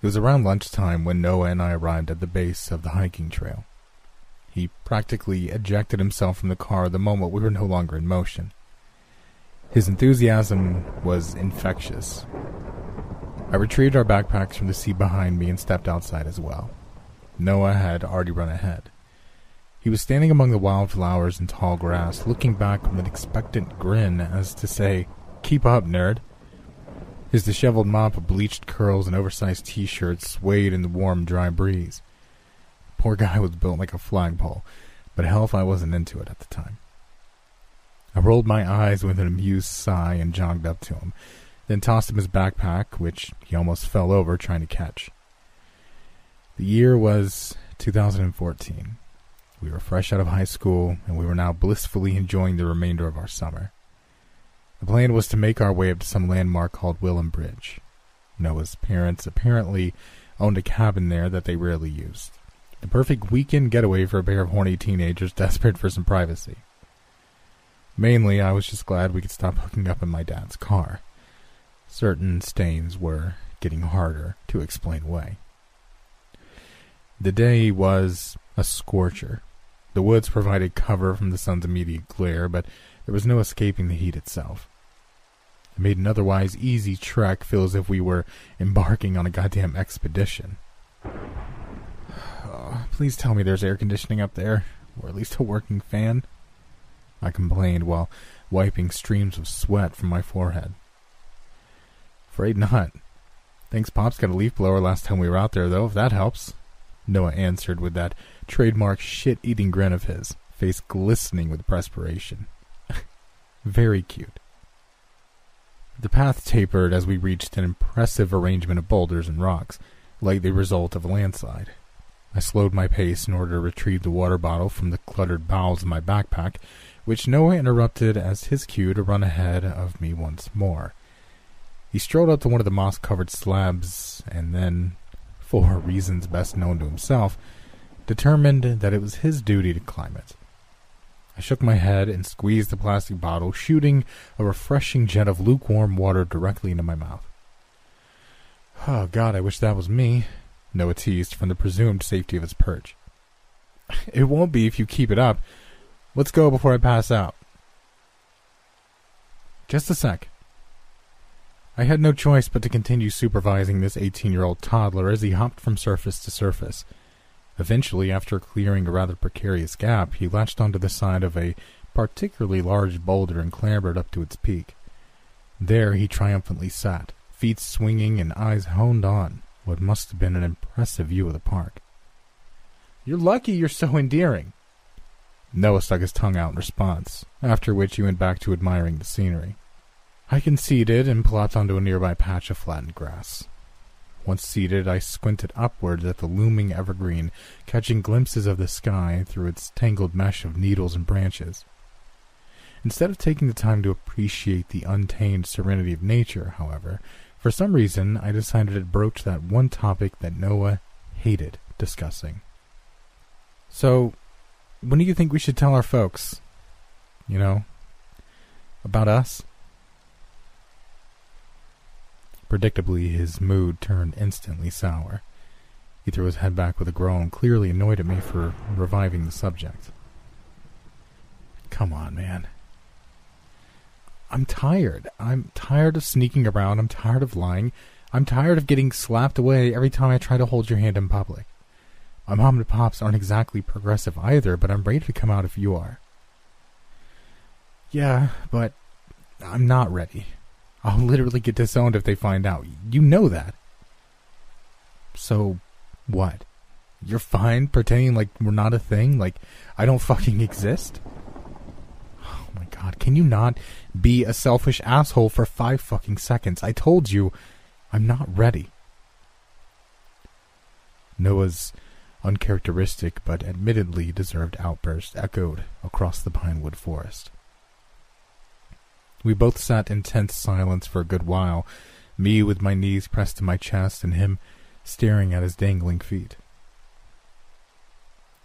It was around lunchtime when Noah and I arrived at the base of the hiking trail. He practically ejected himself from the car the moment we were no longer in motion. His enthusiasm was infectious. I retrieved our backpacks from the seat behind me and stepped outside as well. Noah had already run ahead. He was standing among the wildflowers and tall grass, looking back with an expectant grin as to say, Keep up, nerd. His disheveled mop of bleached curls and oversized t-shirt swayed in the warm, dry breeze. The poor guy was built like a flagpole, but hell if I wasn't into it at the time. I rolled my eyes with an amused sigh and jogged up to him, then tossed him his backpack, which he almost fell over trying to catch. The year was 2014. We were fresh out of high school, and we were now blissfully enjoying the remainder of our summer. The plan was to make our way up to some landmark called Wilhelm Bridge. Noah's parents apparently owned a cabin there that they rarely used. The perfect weekend getaway for a pair of horny teenagers desperate for some privacy. Mainly, I was just glad we could stop hooking up in my dad's car. Certain stains were getting harder to explain away. The day was a scorcher. The woods provided cover from the sun's immediate glare, but there was no escaping the heat itself. It made an otherwise easy trek feel as if we were embarking on a goddamn expedition. Oh, please tell me there's air conditioning up there, or at least a working fan. I complained while wiping streams of sweat from my forehead. Afraid not. Thanks, Pop's got a leaf blower last time we were out there, though, if that helps. Noah answered with that trademark shit eating grin of his, face glistening with perspiration. Very cute. The path tapered as we reached an impressive arrangement of boulders and rocks, like the result of a landslide. I slowed my pace in order to retrieve the water bottle from the cluttered bowels of my backpack, which Noah interrupted as his cue to run ahead of me once more. He strode up to one of the moss covered slabs and then, for reasons best known to himself, determined that it was his duty to climb it. I shook my head and squeezed the plastic bottle, shooting a refreshing jet of lukewarm water directly into my mouth. Oh, God, I wish that was me, Noah teased from the presumed safety of his perch. It won't be if you keep it up. Let's go before I pass out. Just a sec. I had no choice but to continue supervising this 18 year old toddler as he hopped from surface to surface. Eventually, after clearing a rather precarious gap, he latched onto the side of a particularly large boulder and clambered up to its peak. There he triumphantly sat, feet swinging and eyes honed on what must have been an impressive view of the park. You're lucky you're so endearing. Noah stuck his tongue out in response, after which he went back to admiring the scenery. I conceded and plopped onto a nearby patch of flattened grass. Once seated, I squinted upwards at the looming evergreen, catching glimpses of the sky through its tangled mesh of needles and branches. Instead of taking the time to appreciate the untamed serenity of nature, however, for some reason I decided to broach that one topic that Noah hated discussing. So, when do you think we should tell our folks? You know, about us? Predictably, his mood turned instantly sour. He threw his head back with a groan, clearly annoyed at me for reviving the subject. Come on, man. I'm tired. I'm tired of sneaking around. I'm tired of lying. I'm tired of getting slapped away every time I try to hold your hand in public. My mom and pops aren't exactly progressive either, but I'm ready to come out if you are. Yeah, but I'm not ready. I'll literally get disowned if they find out. You know that. So, what? You're fine pretending like we're not a thing? Like I don't fucking exist? Oh my god, can you not be a selfish asshole for five fucking seconds? I told you, I'm not ready. Noah's uncharacteristic but admittedly deserved outburst echoed across the pinewood forest. We both sat in tense silence for a good while, me with my knees pressed to my chest and him staring at his dangling feet.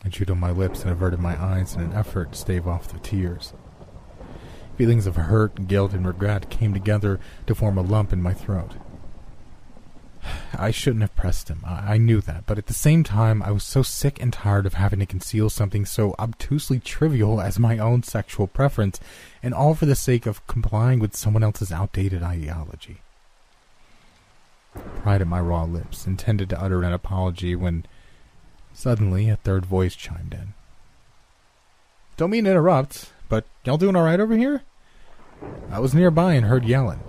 I chewed on my lips and averted my eyes in an effort to stave off the tears. Feelings of hurt, guilt, and regret came together to form a lump in my throat. I shouldn't have pressed him. I, I, knew that. But at the same time, I was so sick and tired of having to conceal something so obtusely trivial as my own sexual preference, and all for the sake of complying with someone else's outdated ideology. Pride at my raw lips, intended to utter an apology when suddenly a third voice chimed in. Don't mean to interrupt, but y'all doing alright over here? I was nearby and heard yelling.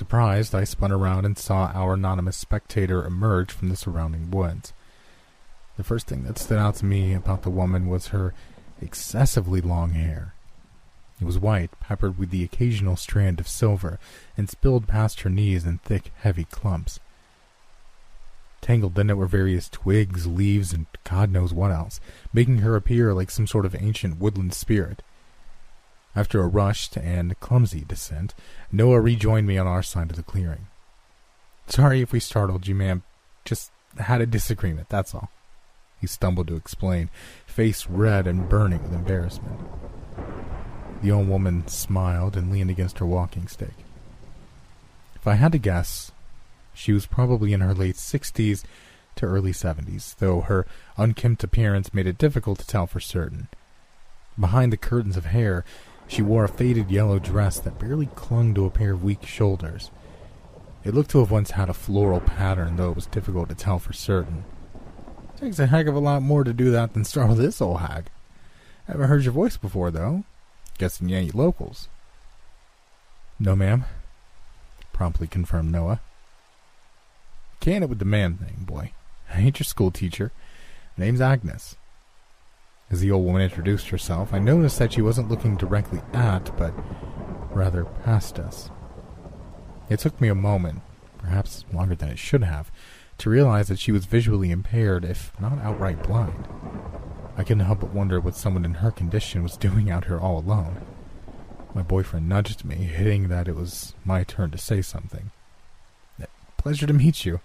Surprised, I spun around and saw our anonymous spectator emerge from the surrounding woods. The first thing that stood out to me about the woman was her excessively long hair. It was white, peppered with the occasional strand of silver, and spilled past her knees in thick, heavy clumps. Tangled in it were various twigs, leaves, and God knows what else, making her appear like some sort of ancient woodland spirit. After a rushed and clumsy descent, Noah rejoined me on our side of the clearing. Sorry if we startled you, ma'am. Just had a disagreement, that's all. He stumbled to explain, face red and burning with embarrassment. The old woman smiled and leaned against her walking stick. If I had to guess, she was probably in her late sixties to early seventies, though her unkempt appearance made it difficult to tell for certain. Behind the curtains of hair, she wore a faded yellow dress that barely clung to a pair of weak shoulders. It looked to have once had a floral pattern, though it was difficult to tell for certain. Takes a heck of a lot more to do that than startle this old hag. Haven't heard your voice before, though. Guessing you ain't locals. No, ma'am, promptly confirmed Noah. Can it with the man thing, boy. I ain't your school teacher. name's Agnes. As the old woman introduced herself, I noticed that she wasn't looking directly at, but rather past us. It took me a moment, perhaps longer than it should have, to realize that she was visually impaired, if not outright blind. I couldn't help but wonder what someone in her condition was doing out here all alone. My boyfriend nudged me, hitting that it was my turn to say something. Pleasure to meet you,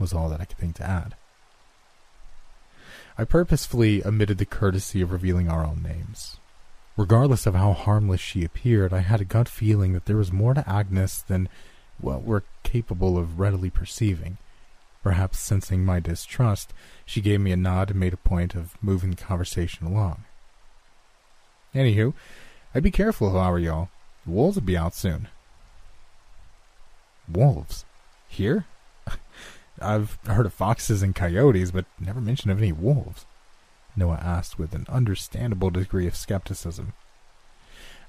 was all that I could think to add. I purposefully omitted the courtesy of revealing our own names. Regardless of how harmless she appeared, I had a gut feeling that there was more to Agnes than what we're capable of readily perceiving. Perhaps sensing my distrust, she gave me a nod and made a point of moving the conversation along. Anywho, I'd be careful if I were y'all. The wolves will be out soon. Wolves? Here? I've heard of foxes and coyotes, but never mention of any wolves. Noah asked with an understandable degree of skepticism.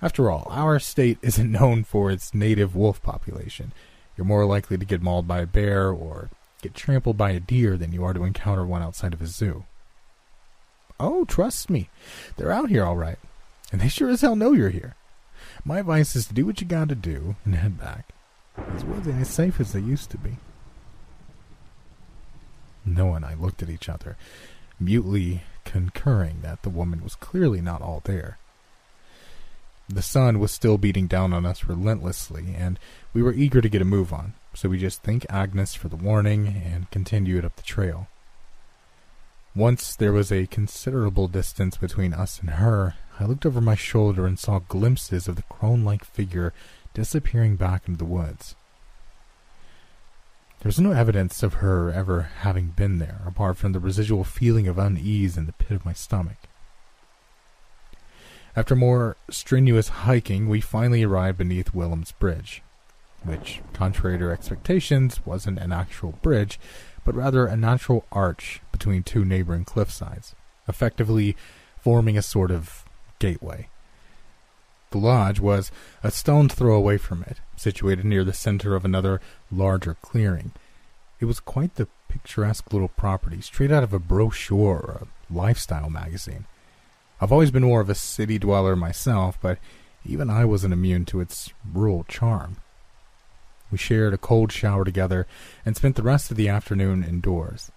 After all, our state isn't known for its native wolf population. You're more likely to get mauled by a bear or get trampled by a deer than you are to encounter one outside of a zoo. Oh, trust me, they're out here all right, and they sure as hell know you're here. My advice is to do what you gotta do and head back. These woods ain't as safe as they used to be. Noah and I looked at each other, mutely concurring that the woman was clearly not all there. The sun was still beating down on us relentlessly, and we were eager to get a move on, so we just thanked Agnes for the warning and continued up the trail. Once there was a considerable distance between us and her, I looked over my shoulder and saw glimpses of the crone like figure disappearing back into the woods. There was no evidence of her ever having been there, apart from the residual feeling of unease in the pit of my stomach. After more strenuous hiking, we finally arrived beneath Wilhelm's Bridge, which, contrary to expectations, wasn't an actual bridge, but rather a natural arch between two neighboring cliff sides, effectively forming a sort of gateway. The lodge was a stone's throw away from it, situated near the center of another larger clearing. It was quite the picturesque little property, straight out of a brochure or a lifestyle magazine. I've always been more of a city dweller myself, but even I wasn't immune to its rural charm. We shared a cold shower together and spent the rest of the afternoon indoors.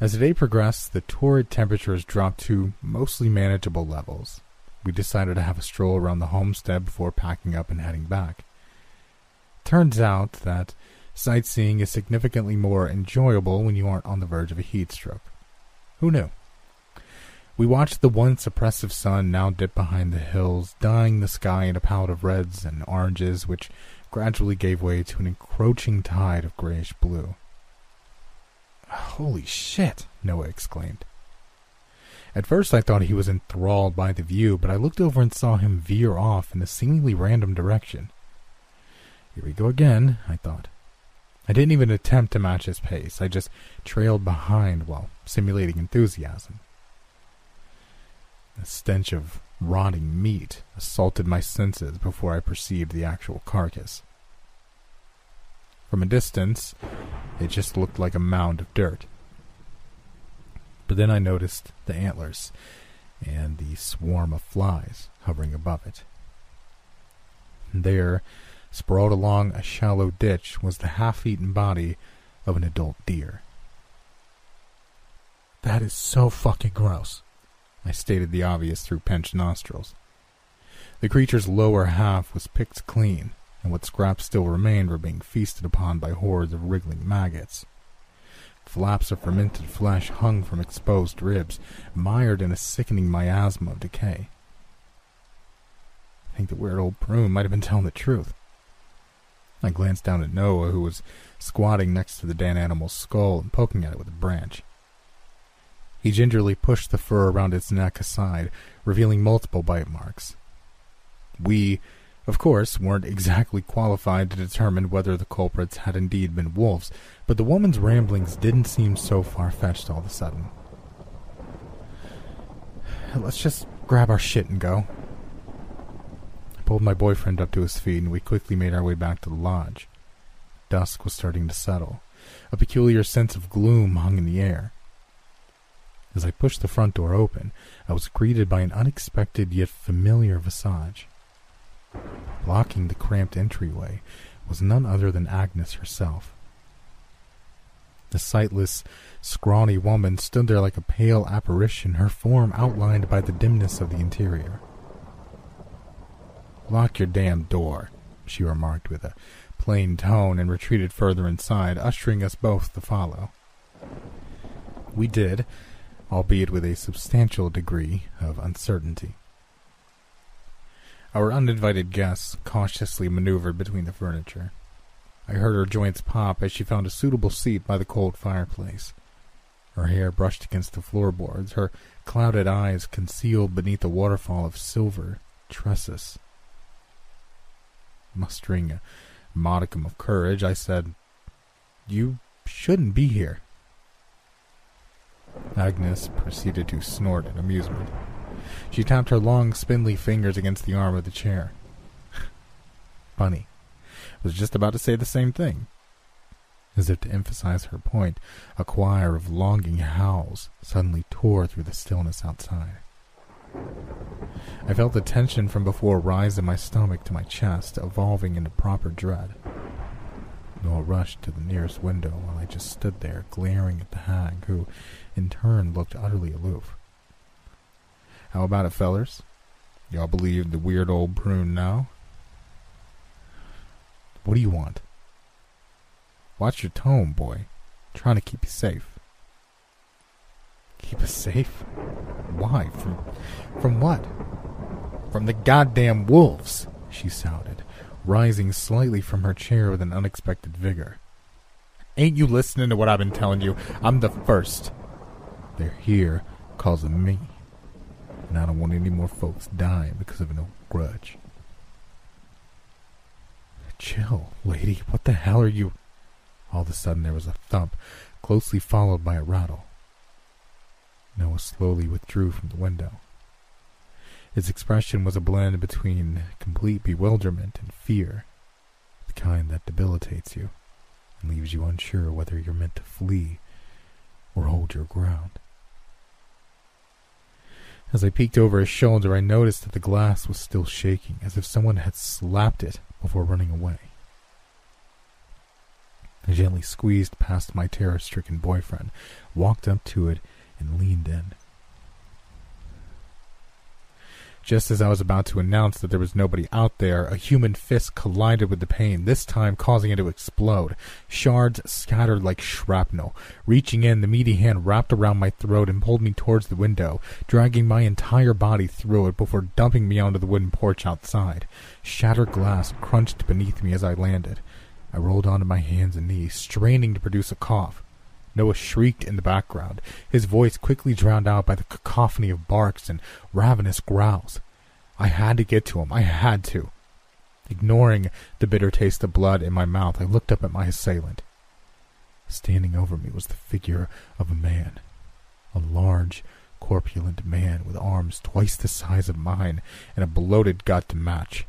As the day progressed, the torrid temperatures dropped to mostly manageable levels. We decided to have a stroll around the homestead before packing up and heading back. Turns out that sightseeing is significantly more enjoyable when you aren't on the verge of a heat stroke. Who knew? We watched the once oppressive sun now dip behind the hills, dyeing the sky in a palette of reds and oranges, which gradually gave way to an encroaching tide of grayish blue. Holy shit, Noah exclaimed. At first I thought he was enthralled by the view, but I looked over and saw him veer off in a seemingly random direction. Here we go again, I thought. I didn't even attempt to match his pace. I just trailed behind while simulating enthusiasm. The stench of rotting meat assaulted my senses before I perceived the actual carcass. From a distance, it just looked like a mound of dirt. But then I noticed the antlers and the swarm of flies hovering above it. There, sprawled along a shallow ditch, was the half eaten body of an adult deer. That is so fucking gross, I stated the obvious through pinched nostrils. The creature's lower half was picked clean, and what scraps still remained were being feasted upon by hordes of wriggling maggots. Flaps of fermented flesh hung from exposed ribs, mired in a sickening miasma of decay. I think the weird old prune might have been telling the truth. I glanced down at Noah, who was squatting next to the dead animal's skull and poking at it with a branch. He gingerly pushed the fur around its neck aside, revealing multiple bite marks. We of course, weren't exactly qualified to determine whether the culprits had indeed been wolves, but the woman's ramblings didn't seem so far fetched all of a sudden. Let's just grab our shit and go. I pulled my boyfriend up to his feet and we quickly made our way back to the lodge. Dusk was starting to settle. A peculiar sense of gloom hung in the air. As I pushed the front door open, I was greeted by an unexpected yet familiar visage. Blocking the cramped entryway was none other than Agnes herself. The sightless, scrawny woman stood there like a pale apparition, her form outlined by the dimness of the interior. Lock your damn door, she remarked with a plain tone and retreated further inside, ushering us both to follow. We did, albeit with a substantial degree of uncertainty. Our uninvited guests cautiously maneuvered between the furniture. I heard her joints pop as she found a suitable seat by the cold fireplace. Her hair brushed against the floorboards, her clouded eyes concealed beneath a waterfall of silver tresses. Mustering a modicum of courage, I said, You shouldn't be here. Agnes proceeded to snort in amusement. She tapped her long, spindly fingers against the arm of the chair. Bunny was just about to say the same thing. As if to emphasize her point, a choir of longing howls suddenly tore through the stillness outside. I felt the tension from before rise in my stomach to my chest, evolving into proper dread. Noah rushed to the nearest window while I just stood there glaring at the hag, who, in turn, looked utterly aloof. How about it, fellers? Y'all believe the weird old prune now? What do you want? Watch your tone, boy. I'm trying to keep you safe. Keep us safe? Why? From from what? From the goddamn wolves, she shouted, rising slightly from her chair with an unexpected vigor. Ain't you listening to what I've been telling you? I'm the first. They're here cause of me and I don't want any more folks dying because of an old grudge. Chill, lady. What the hell are you? All of a sudden there was a thump, closely followed by a rattle. Noah slowly withdrew from the window. His expression was a blend between complete bewilderment and fear, the kind that debilitates you and leaves you unsure whether you're meant to flee or hold your ground. As I peeked over his shoulder, I noticed that the glass was still shaking, as if someone had slapped it before running away. I gently squeezed past my terror stricken boyfriend, walked up to it, and leaned in. Just as I was about to announce that there was nobody out there, a human fist collided with the pane, this time causing it to explode. Shards scattered like shrapnel. Reaching in, the meaty hand wrapped around my throat and pulled me towards the window, dragging my entire body through it before dumping me onto the wooden porch outside. Shattered glass crunched beneath me as I landed. I rolled onto my hands and knees, straining to produce a cough. Noah shrieked in the background, his voice quickly drowned out by the cacophony of barks and ravenous growls. I had to get to him. I had to. Ignoring the bitter taste of blood in my mouth, I looked up at my assailant. Standing over me was the figure of a man. A large, corpulent man with arms twice the size of mine and a bloated gut to match.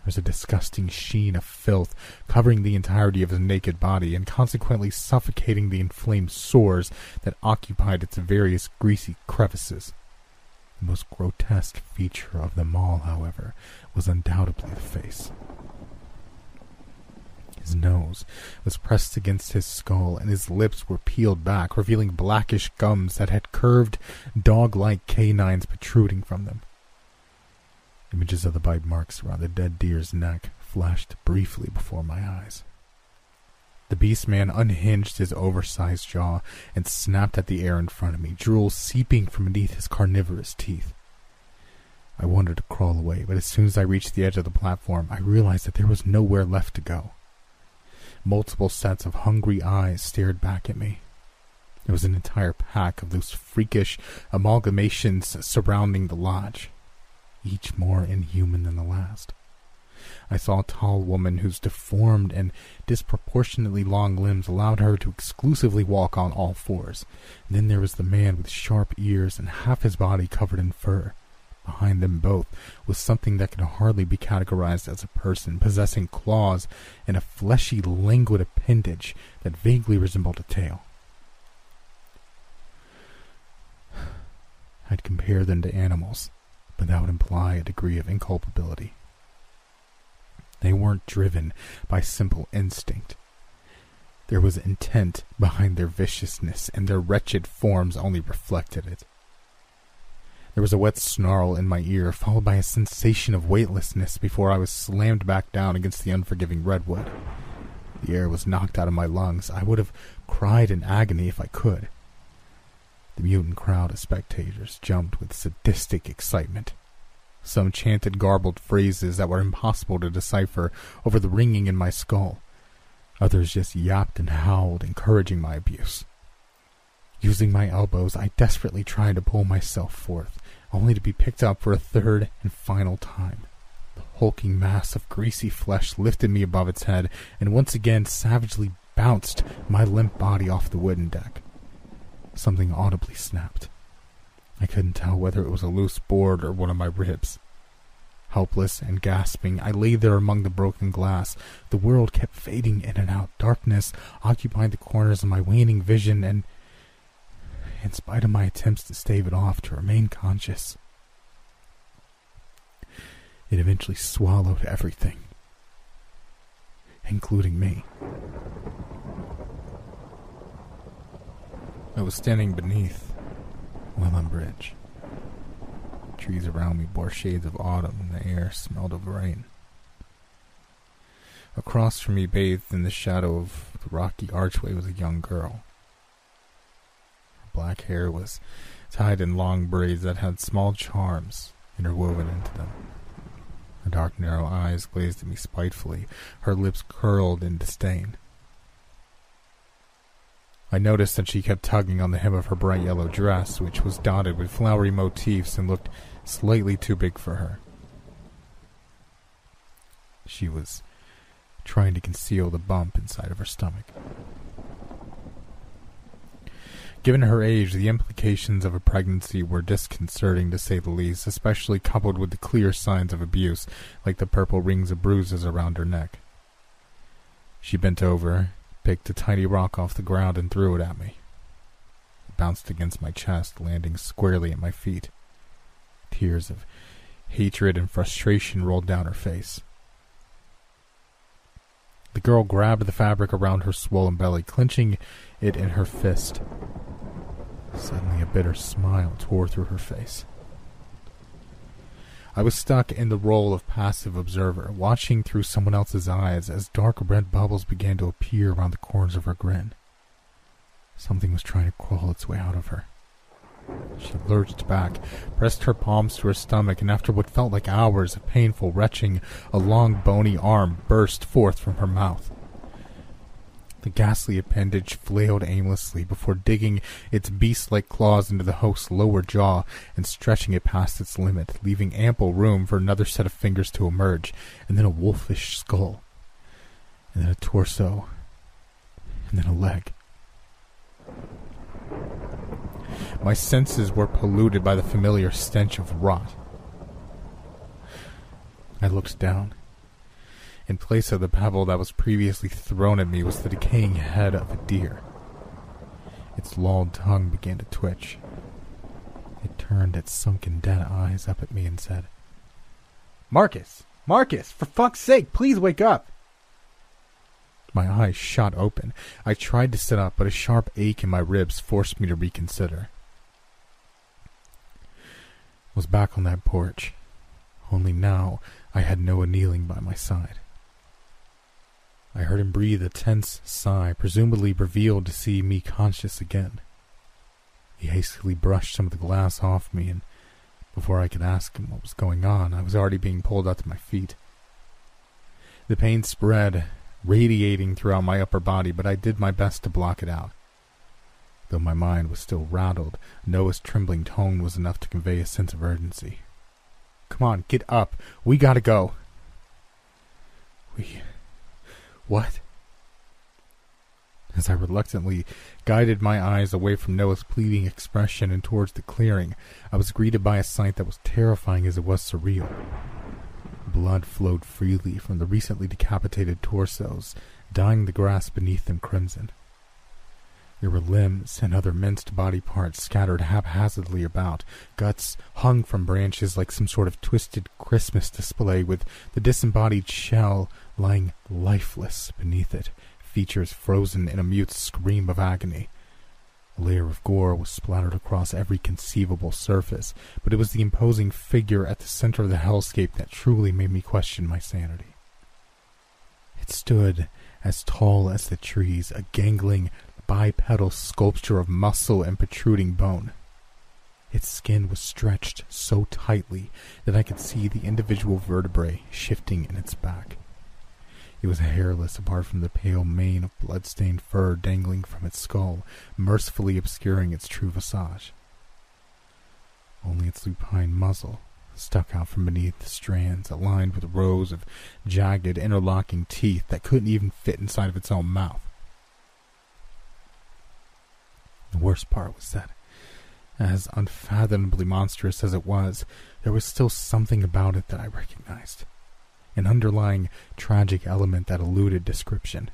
There was a disgusting sheen of filth covering the entirety of his naked body and consequently suffocating the inflamed sores that occupied its various greasy crevices. The most grotesque feature of them all, however, was undoubtedly the face. His nose was pressed against his skull, and his lips were peeled back, revealing blackish gums that had curved, dog like canines protruding from them. Images of the bite marks around the dead deer's neck flashed briefly before my eyes. The beast man unhinged his oversized jaw and snapped at the air in front of me, drool seeping from beneath his carnivorous teeth. I wanted to crawl away, but as soon as I reached the edge of the platform, I realized that there was nowhere left to go. Multiple sets of hungry eyes stared back at me. There was an entire pack of those freakish amalgamations surrounding the lodge each more inhuman than the last. I saw a tall woman whose deformed and disproportionately long limbs allowed her to exclusively walk on all fours. And then there was the man with sharp ears and half his body covered in fur. Behind them both was something that could hardly be categorized as a person, possessing claws and a fleshy, languid appendage that vaguely resembled a tail. I'd compare them to animals that would imply a degree of inculpability. They weren't driven by simple instinct. There was intent behind their viciousness, and their wretched forms only reflected it. There was a wet snarl in my ear, followed by a sensation of weightlessness before I was slammed back down against the unforgiving redwood. The air was knocked out of my lungs. I would have cried in agony if I could. The mutant crowd of spectators jumped with sadistic excitement. Some chanted garbled phrases that were impossible to decipher over the ringing in my skull. Others just yapped and howled, encouraging my abuse. Using my elbows, I desperately tried to pull myself forth, only to be picked up for a third and final time. The hulking mass of greasy flesh lifted me above its head and once again savagely bounced my limp body off the wooden deck. Something audibly snapped. I couldn't tell whether it was a loose board or one of my ribs. Helpless and gasping, I lay there among the broken glass. The world kept fading in and out. Darkness occupied the corners of my waning vision, and in spite of my attempts to stave it off, to remain conscious, it eventually swallowed everything, including me. I was standing beneath Wilhelm Bridge. Trees around me bore shades of autumn, and the air smelled of rain. Across from me, bathed in the shadow of the rocky archway, was a young girl. Her black hair was tied in long braids that had small charms interwoven into them. Her dark, narrow eyes glazed at me spitefully, her lips curled in disdain. I noticed that she kept tugging on the hem of her bright yellow dress, which was dotted with flowery motifs and looked slightly too big for her. She was trying to conceal the bump inside of her stomach. Given her age, the implications of a pregnancy were disconcerting to say the least, especially coupled with the clear signs of abuse, like the purple rings of bruises around her neck. She bent over picked a tiny rock off the ground and threw it at me. It bounced against my chest, landing squarely at my feet. tears of hatred and frustration rolled down her face. The girl grabbed the fabric around her swollen belly, clenching it in her fist. Suddenly, a bitter smile tore through her face. I was stuck in the role of passive observer, watching through someone else's eyes as dark red bubbles began to appear around the corners of her grin. Something was trying to crawl its way out of her. She lurched back, pressed her palms to her stomach, and after what felt like hours of painful retching, a long bony arm burst forth from her mouth. The ghastly appendage flailed aimlessly before digging its beast-like claws into the host's lower jaw and stretching it past its limit, leaving ample room for another set of fingers to emerge, and then a wolfish skull, and then a torso, and then a leg. My senses were polluted by the familiar stench of rot. I looked down. In place of the pebble that was previously thrown at me was the decaying head of a deer. Its lolled tongue began to twitch. It turned its sunken dead eyes up at me and said, Marcus! Marcus! For fuck's sake, please wake up! My eyes shot open. I tried to sit up, but a sharp ache in my ribs forced me to reconsider was back on that porch, only now I had Noah kneeling by my side. I heard him breathe a tense sigh, presumably revealed to see me conscious again. He hastily brushed some of the glass off me, and before I could ask him what was going on, I was already being pulled up to my feet. The pain spread, radiating throughout my upper body, but I did my best to block it out. Though my mind was still rattled, Noah's trembling tone was enough to convey a sense of urgency. Come on, get up. We gotta go. We. What? As I reluctantly guided my eyes away from Noah's pleading expression and towards the clearing, I was greeted by a sight that was terrifying as it was surreal. Blood flowed freely from the recently decapitated torsos, dyeing the grass beneath them crimson. There were limbs and other minced body parts scattered haphazardly about. Guts hung from branches like some sort of twisted Christmas display, with the disembodied shell lying lifeless beneath it, features frozen in a mute scream of agony. A layer of gore was splattered across every conceivable surface, but it was the imposing figure at the center of the hellscape that truly made me question my sanity. It stood as tall as the trees, a gangling, bipedal sculpture of muscle and protruding bone. Its skin was stretched so tightly that I could see the individual vertebrae shifting in its back. It was hairless apart from the pale mane of blood-stained fur dangling from its skull, mercifully obscuring its true visage. Only its lupine muzzle stuck out from beneath the strands, aligned with rows of jagged, interlocking teeth that couldn't even fit inside of its own mouth. The worst part was that, as unfathomably monstrous as it was, there was still something about it that I recognized. An underlying tragic element that eluded description.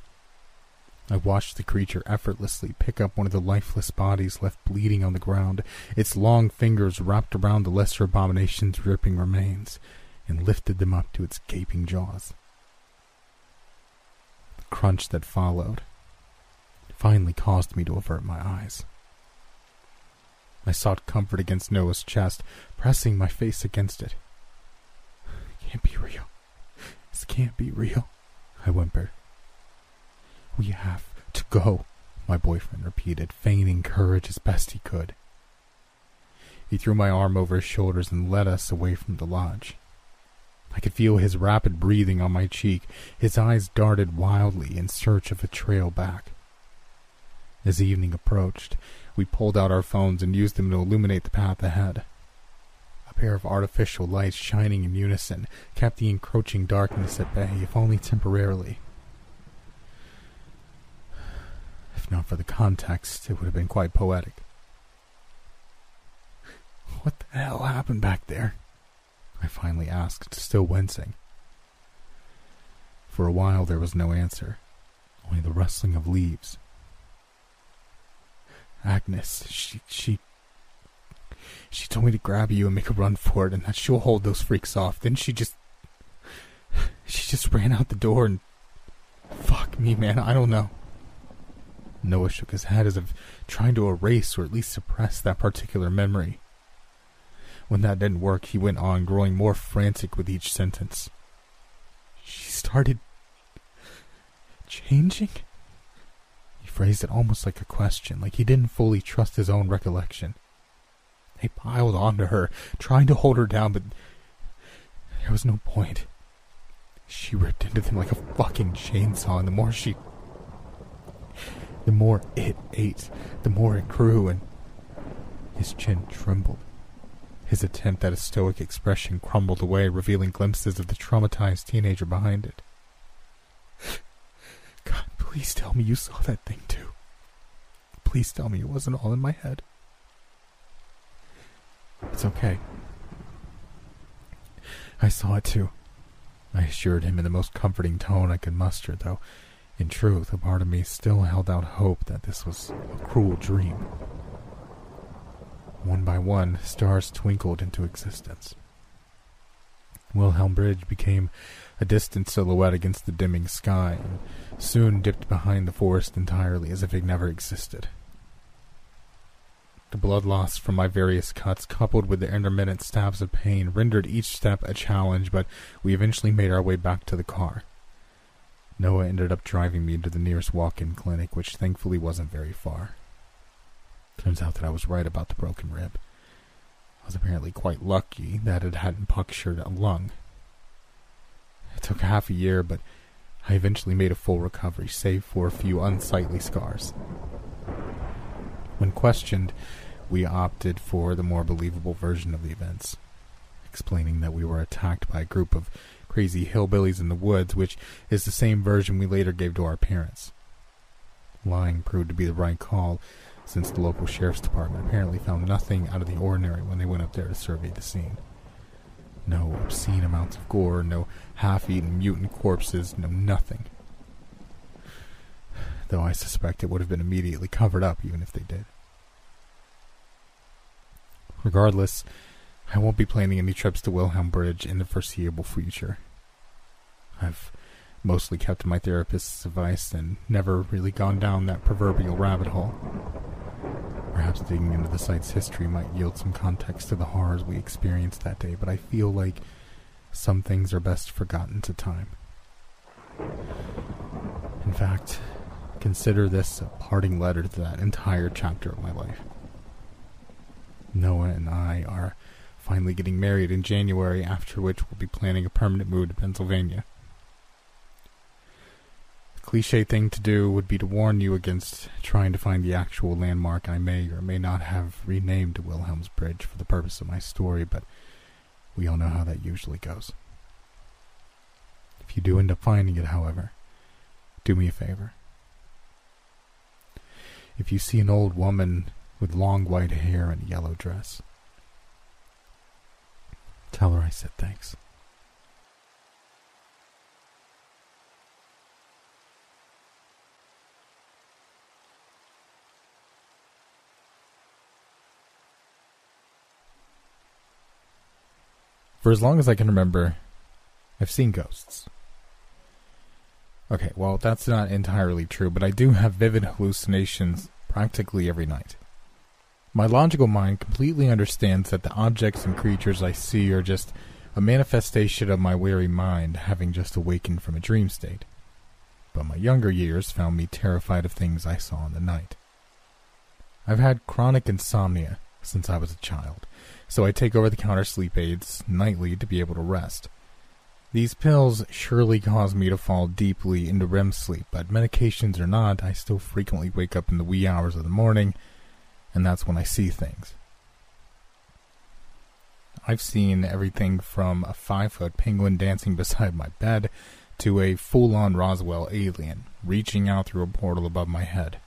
I watched the creature effortlessly pick up one of the lifeless bodies left bleeding on the ground, its long fingers wrapped around the lesser abomination's dripping remains, and lifted them up to its gaping jaws. The crunch that followed finally caused me to avert my eyes. I sought comfort against Noah's chest, pressing my face against it. It can't be real. Can't be real, I whimpered. We have to go, my boyfriend repeated, feigning courage as best he could. He threw my arm over his shoulders and led us away from the lodge. I could feel his rapid breathing on my cheek. His eyes darted wildly in search of a trail back. As evening approached, we pulled out our phones and used them to illuminate the path ahead. Pair of artificial lights shining in unison kept the encroaching darkness at bay, if only temporarily. If not for the context, it would have been quite poetic. What the hell happened back there? I finally asked, still wincing. For a while there was no answer, only the rustling of leaves Agnes, she, she, She told me to grab you and make a run for it, and that she'll hold those freaks off. Then she just. She just ran out the door and. Fuck me, man, I don't know. Noah shook his head as if trying to erase or at least suppress that particular memory. When that didn't work, he went on, growing more frantic with each sentence. She started changing? He phrased it almost like a question, like he didn't fully trust his own recollection. They piled onto her, trying to hold her down, but there was no point. She ripped into them like a fucking chainsaw, and the more she. The more it ate, the more it grew, and his chin trembled. His attempt at a stoic expression crumbled away, revealing glimpses of the traumatized teenager behind it. God, please tell me you saw that thing too. Please tell me it wasn't all in my head. It's okay. I saw it too. I assured him in the most comforting tone I could muster, though, in truth, a part of me still held out hope that this was a cruel dream. One by one, stars twinkled into existence. Wilhelm Bridge became a distant silhouette against the dimming sky, and soon dipped behind the forest entirely as if it never existed. The blood loss from my various cuts, coupled with the intermittent stabs of pain, rendered each step a challenge, but we eventually made our way back to the car. Noah ended up driving me to the nearest walk in clinic, which thankfully wasn't very far. Turns out that I was right about the broken rib. I was apparently quite lucky that it hadn't punctured a lung. It took half a year, but I eventually made a full recovery, save for a few unsightly scars. When questioned, we opted for the more believable version of the events, explaining that we were attacked by a group of crazy hillbillies in the woods, which is the same version we later gave to our parents. Lying proved to be the right call, since the local sheriff's department apparently found nothing out of the ordinary when they went up there to survey the scene. No obscene amounts of gore, no half eaten mutant corpses, no nothing. Though I suspect it would have been immediately covered up even if they did. Regardless, I won't be planning any trips to Wilhelm Bridge in the foreseeable future. I've mostly kept my therapist's advice and never really gone down that proverbial rabbit hole. Perhaps digging into the site's history might yield some context to the horrors we experienced that day, but I feel like some things are best forgotten to time. In fact, consider this a parting letter to that entire chapter of my life. Noah and I are finally getting married in January, after which we'll be planning a permanent move to Pennsylvania The cliche thing to do would be to warn you against trying to find the actual landmark I may or may not have renamed Wilhelm's Bridge for the purpose of my story, but we all know how that usually goes. If you do end up finding it, however, do me a favor. If you see an old woman with long white hair and a yellow dress, tell her I said thanks. For as long as I can remember, I've seen ghosts. Okay, well, that's not entirely true, but I do have vivid hallucinations practically every night. My logical mind completely understands that the objects and creatures I see are just a manifestation of my weary mind having just awakened from a dream state. But my younger years found me terrified of things I saw in the night. I've had chronic insomnia since I was a child, so I take over the counter sleep aids nightly to be able to rest. These pills surely cause me to fall deeply into REM sleep, but medications or not, I still frequently wake up in the wee hours of the morning, and that's when I see things. I've seen everything from a five foot penguin dancing beside my bed to a full on Roswell alien reaching out through a portal above my head.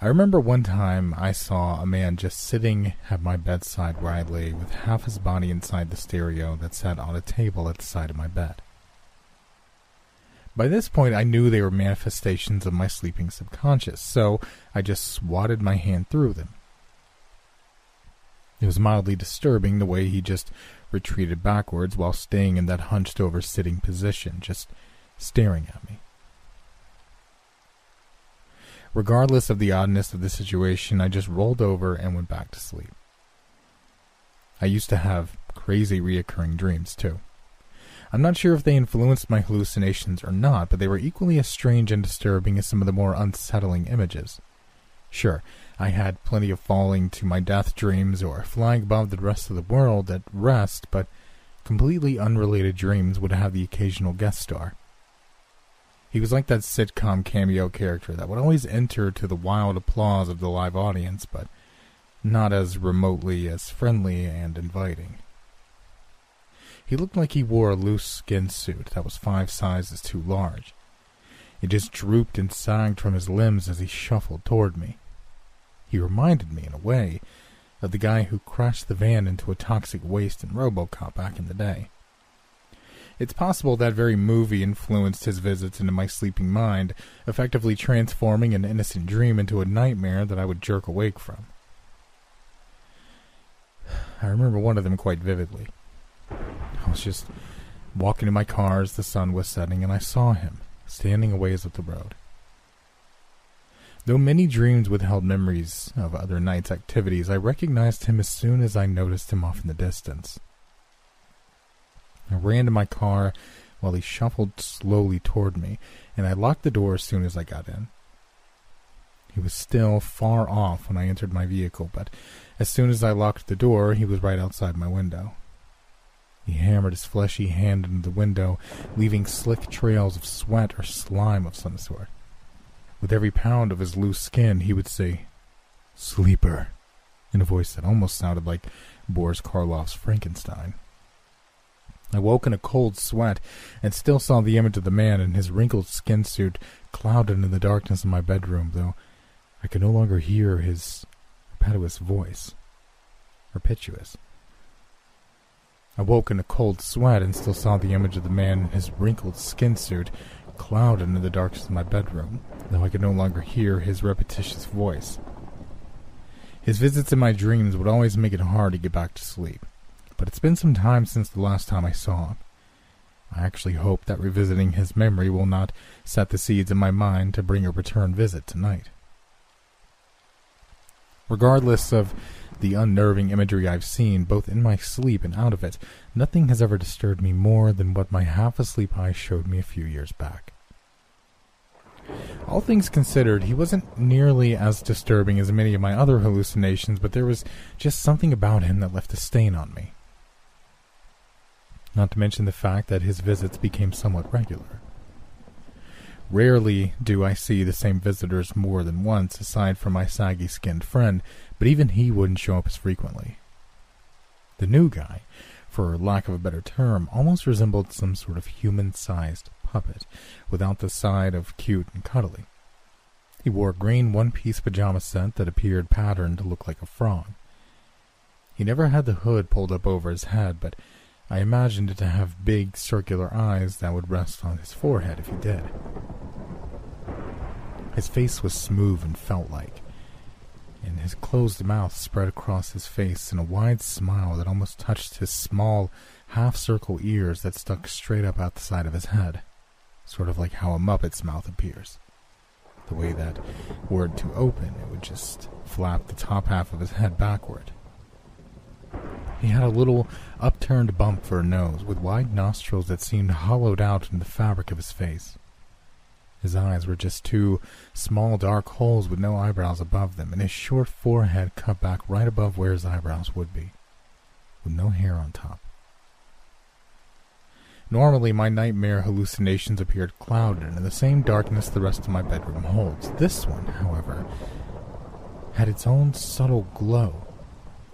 I remember one time I saw a man just sitting at my bedside where I lay with half his body inside the stereo that sat on a table at the side of my bed. By this point, I knew they were manifestations of my sleeping subconscious, so I just swatted my hand through them. It was mildly disturbing the way he just retreated backwards while staying in that hunched over sitting position, just staring at me. Regardless of the oddness of the situation, I just rolled over and went back to sleep. I used to have crazy reoccurring dreams, too. I'm not sure if they influenced my hallucinations or not, but they were equally as strange and disturbing as some of the more unsettling images. Sure, I had plenty of falling to my death dreams or flying above the rest of the world at rest, but completely unrelated dreams would have the occasional guest star. He was like that sitcom cameo character that would always enter to the wild applause of the live audience, but not as remotely as friendly and inviting. He looked like he wore a loose skin suit that was five sizes too large. It just drooped and sagged from his limbs as he shuffled toward me. He reminded me, in a way, of the guy who crashed the van into a toxic waste in Robocop back in the day. It's possible that very movie influenced his visits into my sleeping mind, effectively transforming an innocent dream into a nightmare that I would jerk awake from. I remember one of them quite vividly. I was just walking in my car as the sun was setting, and I saw him standing a ways up the road. Though many dreams withheld memories of other night's activities, I recognized him as soon as I noticed him off in the distance. I ran to my car while he shuffled slowly toward me, and I locked the door as soon as I got in. He was still far off when I entered my vehicle, but as soon as I locked the door, he was right outside my window. He hammered his fleshy hand into the window, leaving slick trails of sweat or slime of some sort. With every pound of his loose skin, he would say, Sleeper, in a voice that almost sounded like Boris Karloff's Frankenstein. I woke in a cold sweat and still saw the image of the man in his wrinkled skin suit clouded in the darkness of my bedroom, though I could no longer hear his impetuous voice. Rapituous. I woke in a cold sweat and still saw the image of the man in his wrinkled skin suit clouded in the darkness of my bedroom, though I could no longer hear his repetitious voice. His visits in my dreams would always make it hard to get back to sleep, but it's been some time since the last time I saw him. I actually hope that revisiting his memory will not set the seeds in my mind to bring a return visit tonight. Regardless of the unnerving imagery I've seen, both in my sleep and out of it, nothing has ever disturbed me more than what my half asleep eyes showed me a few years back. All things considered, he wasn't nearly as disturbing as many of my other hallucinations, but there was just something about him that left a stain on me. Not to mention the fact that his visits became somewhat regular. Rarely do I see the same visitors more than once, aside from my saggy skinned friend, but even he wouldn't show up as frequently. The new guy, for lack of a better term, almost resembled some sort of human sized puppet, without the side of cute and cuddly. He wore a green one piece pajama set that appeared patterned to look like a frog. He never had the hood pulled up over his head, but I imagined it to have big circular eyes that would rest on his forehead if he did. His face was smooth and felt like, and his closed mouth spread across his face in a wide smile that almost touched his small, half circle ears that stuck straight up out the side of his head, sort of like how a Muppet's mouth appears. The way that, were it to open, it would just flap the top half of his head backward. He had a little upturned bump for a nose, with wide nostrils that seemed hollowed out in the fabric of his face. His eyes were just two small dark holes with no eyebrows above them, and his short forehead cut back right above where his eyebrows would be, with no hair on top. Normally, my nightmare hallucinations appeared clouded in the same darkness the rest of my bedroom holds. This one, however, had its own subtle glow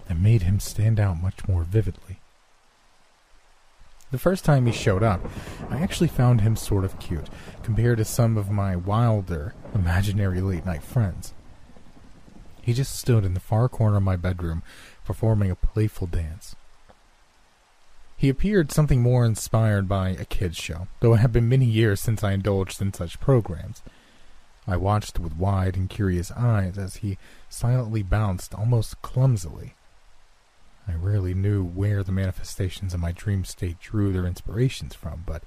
that made him stand out much more vividly. The first time he showed up, I actually found him sort of cute, compared to some of my wilder, imaginary late night friends. He just stood in the far corner of my bedroom, performing a playful dance. He appeared something more inspired by a kid's show, though it had been many years since I indulged in such programs. I watched with wide and curious eyes as he silently bounced almost clumsily I rarely knew where the manifestations of my dream state drew their inspirations from, but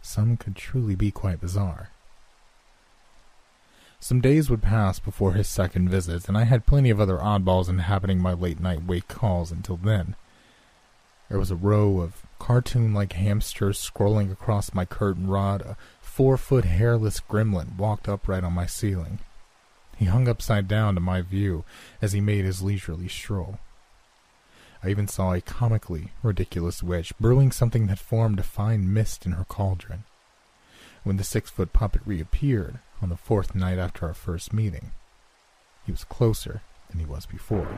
some could truly be quite bizarre. Some days would pass before his second visit, and I had plenty of other oddballs inhabiting my late night wake calls until then. There was a row of cartoon like hamsters scrolling across my curtain rod. A four foot hairless gremlin walked upright on my ceiling. He hung upside down to my view as he made his leisurely stroll. I even saw a comically ridiculous witch brewing something that formed a fine mist in her cauldron. When the six foot puppet reappeared on the fourth night after our first meeting, he was closer than he was before.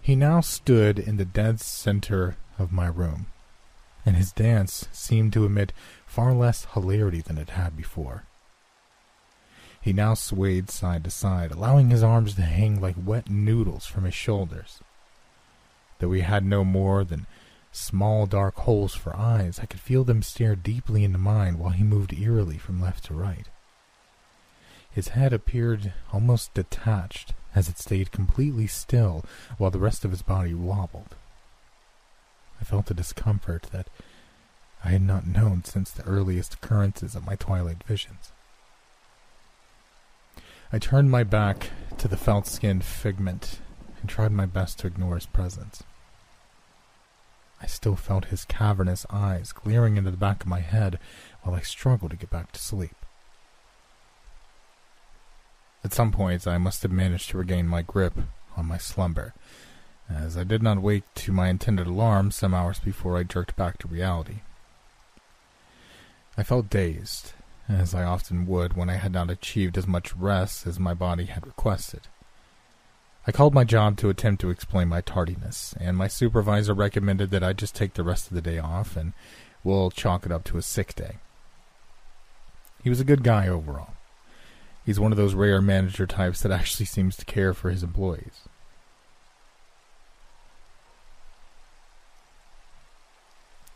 He now stood in the dead center of my room, and his dance seemed to emit far less hilarity than it had before. He now swayed side to side, allowing his arms to hang like wet noodles from his shoulders. Though he had no more than small dark holes for eyes, I could feel them stare deeply into mine while he moved eerily from left to right. His head appeared almost detached as it stayed completely still while the rest of his body wobbled. I felt a discomfort that I had not known since the earliest occurrences of my twilight visions. I turned my back to the felt skinned figment and tried my best to ignore his presence. I still felt his cavernous eyes glaring into the back of my head while I struggled to get back to sleep. At some points, I must have managed to regain my grip on my slumber, as I did not wake to my intended alarm some hours before I jerked back to reality. I felt dazed as I often would when I had not achieved as much rest as my body had requested. I called my job to attempt to explain my tardiness, and my supervisor recommended that I just take the rest of the day off and we'll chalk it up to a sick day. He was a good guy overall. He's one of those rare manager types that actually seems to care for his employees.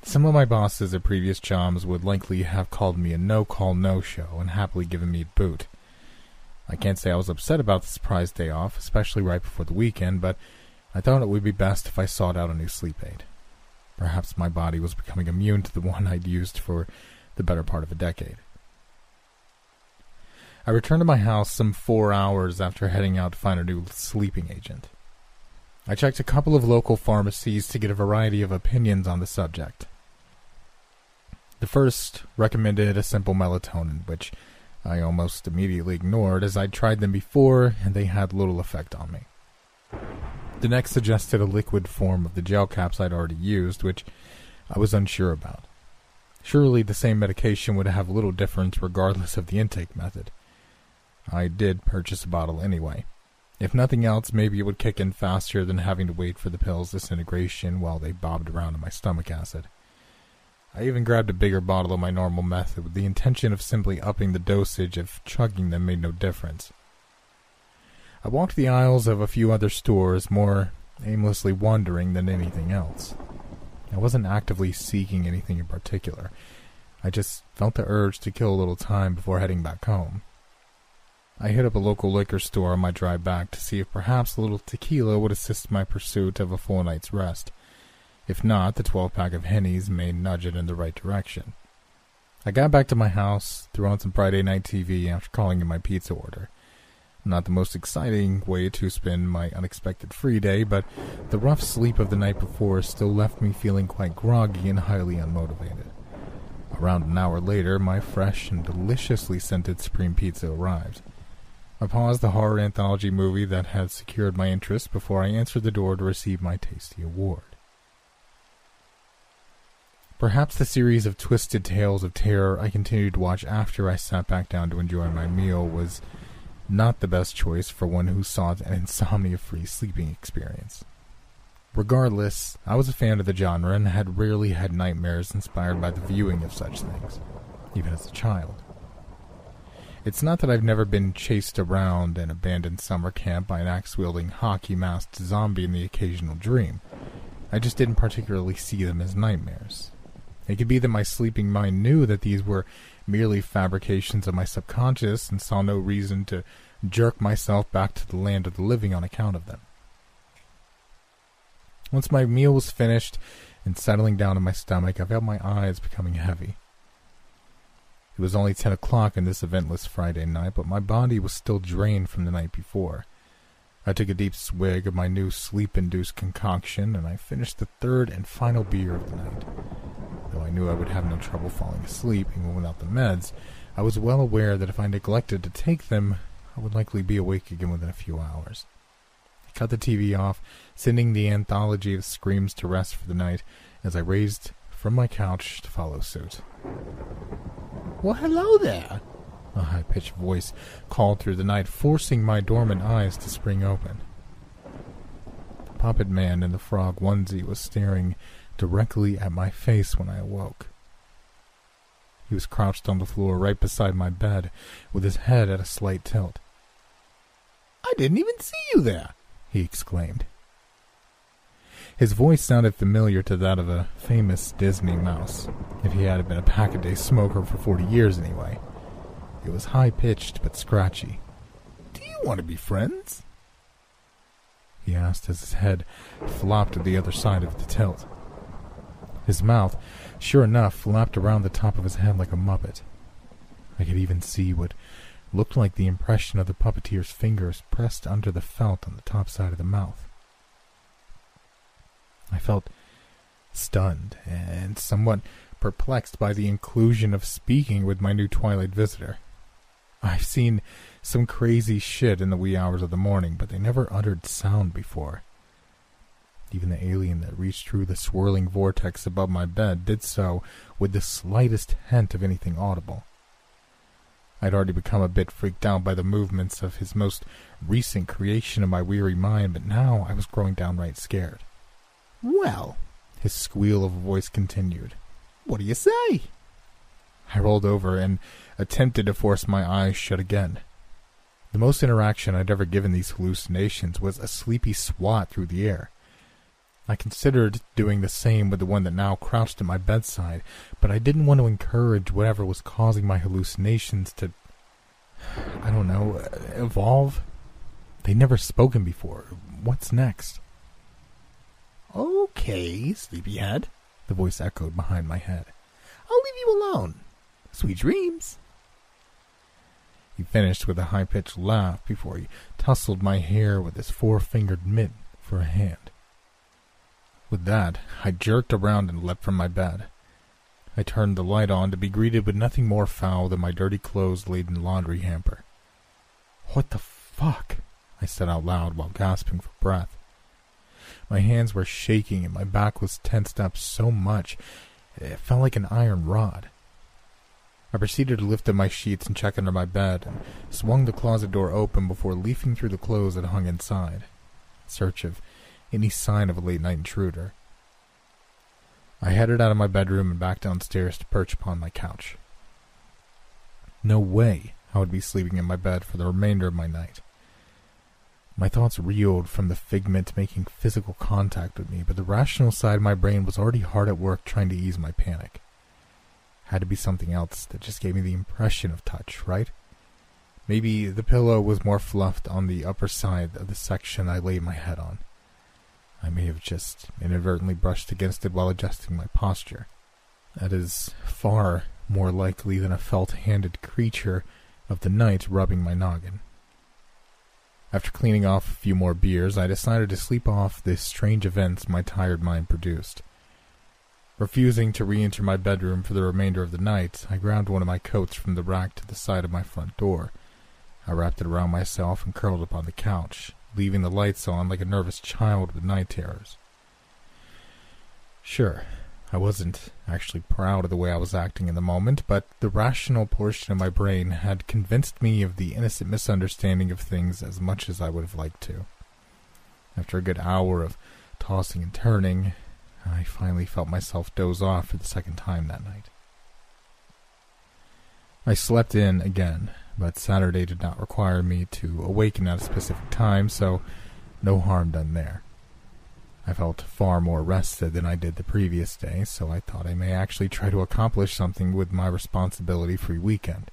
Some of my bosses at previous jobs would likely have called me a no-call no-show and happily given me a boot. I can't say I was upset about the surprise day off, especially right before the weekend, but I thought it would be best if I sought out a new sleep aid. Perhaps my body was becoming immune to the one I'd used for the better part of a decade. I returned to my house some four hours after heading out to find a new sleeping agent. I checked a couple of local pharmacies to get a variety of opinions on the subject. The first recommended a simple melatonin, which I almost immediately ignored as I'd tried them before and they had little effect on me. The next suggested a liquid form of the gel caps I'd already used, which I was unsure about. Surely the same medication would have little difference regardless of the intake method. I did purchase a bottle anyway. If nothing else, maybe it would kick in faster than having to wait for the pill's disintegration while they bobbed around in my stomach acid. I even grabbed a bigger bottle of my normal method with the intention of simply upping the dosage if chugging them made no difference. I walked the aisles of a few other stores, more aimlessly wandering than anything else. I wasn't actively seeking anything in particular. I just felt the urge to kill a little time before heading back home. I hit up a local liquor store on my drive back to see if perhaps a little tequila would assist my pursuit of a full night's rest. If not, the 12 pack of Hennies may nudge it in the right direction. I got back to my house, threw on some Friday night TV after calling in my pizza order. Not the most exciting way to spend my unexpected free day, but the rough sleep of the night before still left me feeling quite groggy and highly unmotivated. Around an hour later, my fresh and deliciously scented Supreme Pizza arrived. I paused the horror anthology movie that had secured my interest before I answered the door to receive my tasty award. Perhaps the series of twisted tales of terror I continued to watch after I sat back down to enjoy my meal was not the best choice for one who sought an insomnia free sleeping experience. Regardless, I was a fan of the genre and had rarely had nightmares inspired by the viewing of such things, even as a child. It's not that I've never been chased around an abandoned summer camp by an axe wielding, hockey masked zombie in the occasional dream. I just didn't particularly see them as nightmares. It could be that my sleeping mind knew that these were merely fabrications of my subconscious and saw no reason to jerk myself back to the land of the living on account of them. Once my meal was finished and settling down in my stomach, I felt my eyes becoming heavy. It was only ten o'clock on this eventless Friday night, but my body was still drained from the night before. I took a deep swig of my new sleep induced concoction, and I finished the third and final beer of the night. Though I knew I would have no trouble falling asleep even without the meds, I was well aware that if I neglected to take them, I would likely be awake again within a few hours. I cut the TV off, sending the anthology of screams to rest for the night as I raised from my couch to follow suit. Well, hello there, a high pitched voice called through the night, forcing my dormant eyes to spring open. The puppet man in the frog onesie was staring directly at my face when I awoke. He was crouched on the floor right beside my bed, with his head at a slight tilt. I didn't even see you there, he exclaimed. His voice sounded familiar to that of a famous Disney mouse, if he had been a pack-a-day smoker for forty years anyway. It was high-pitched but scratchy. Do you want to be friends? He asked as his head flopped to the other side of the tilt. His mouth, sure enough, flapped around the top of his head like a muppet. I could even see what looked like the impression of the puppeteer's fingers pressed under the felt on the top side of the mouth. I felt stunned and somewhat perplexed by the inclusion of speaking with my new Twilight visitor. I've seen some crazy shit in the wee hours of the morning, but they never uttered sound before. Even the alien that reached through the swirling vortex above my bed did so with the slightest hint of anything audible. I'd already become a bit freaked out by the movements of his most recent creation in my weary mind, but now I was growing downright scared. Well, his squeal of a voice continued. What do you say? I rolled over and attempted to force my eyes shut again. The most interaction I'd ever given these hallucinations was a sleepy swat through the air. I considered doing the same with the one that now crouched at my bedside, but I didn't want to encourage whatever was causing my hallucinations to, I don't know, evolve. They'd never spoken before. What's next? Okay, sleepyhead, the voice echoed behind my head. I'll leave you alone. Sweet dreams. He finished with a high pitched laugh before he tousled my hair with his four fingered mitt for a hand. With that, I jerked around and leapt from my bed. I turned the light on to be greeted with nothing more foul than my dirty clothes laden laundry hamper. What the fuck? I said out loud while gasping for breath. My hands were shaking and my back was tensed up so much it felt like an iron rod. I proceeded to lift up my sheets and check under my bed, and swung the closet door open before leafing through the clothes that hung inside, in search of any sign of a late night intruder. I headed out of my bedroom and back downstairs to perch upon my couch. No way I would be sleeping in my bed for the remainder of my night. My thoughts reeled from the figment making physical contact with me, but the rational side of my brain was already hard at work trying to ease my panic. Had to be something else that just gave me the impression of touch, right? Maybe the pillow was more fluffed on the upper side of the section I laid my head on. I may have just inadvertently brushed against it while adjusting my posture. That is far more likely than a felt handed creature of the night rubbing my noggin. After cleaning off a few more beers, I decided to sleep off the strange events my tired mind produced. Refusing to re enter my bedroom for the remainder of the night, I grabbed one of my coats from the rack to the side of my front door. I wrapped it around myself and curled up on the couch, leaving the lights on like a nervous child with night terrors. Sure, I wasn't actually proud of the way I was acting in the moment, but the rational portion of my brain had convinced me of the innocent misunderstanding of things as much as I would have liked to. After a good hour of tossing and turning, I finally felt myself doze off for the second time that night. I slept in again, but Saturday did not require me to awaken at a specific time, so no harm done there. I felt far more rested than I did the previous day, so I thought I may actually try to accomplish something with my responsibility free weekend.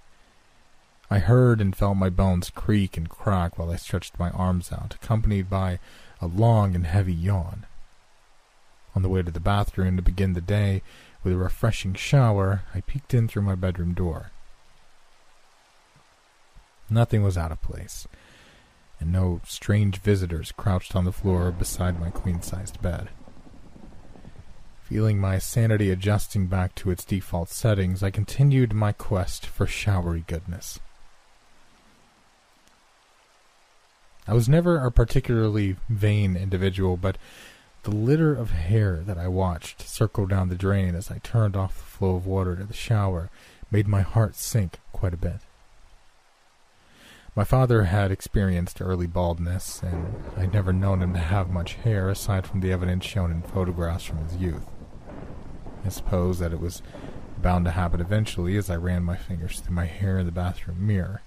I heard and felt my bones creak and crack while I stretched my arms out, accompanied by a long and heavy yawn. On the way to the bathroom to begin the day with a refreshing shower, I peeked in through my bedroom door. Nothing was out of place, and no strange visitors crouched on the floor beside my queen sized bed. Feeling my sanity adjusting back to its default settings, I continued my quest for showery goodness. I was never a particularly vain individual, but the litter of hair that I watched circle down the drain as I turned off the flow of water to the shower made my heart sink quite a bit. My father had experienced early baldness, and I'd never known him to have much hair aside from the evidence shown in photographs from his youth. I suppose that it was bound to happen eventually as I ran my fingers through my hair in the bathroom mirror.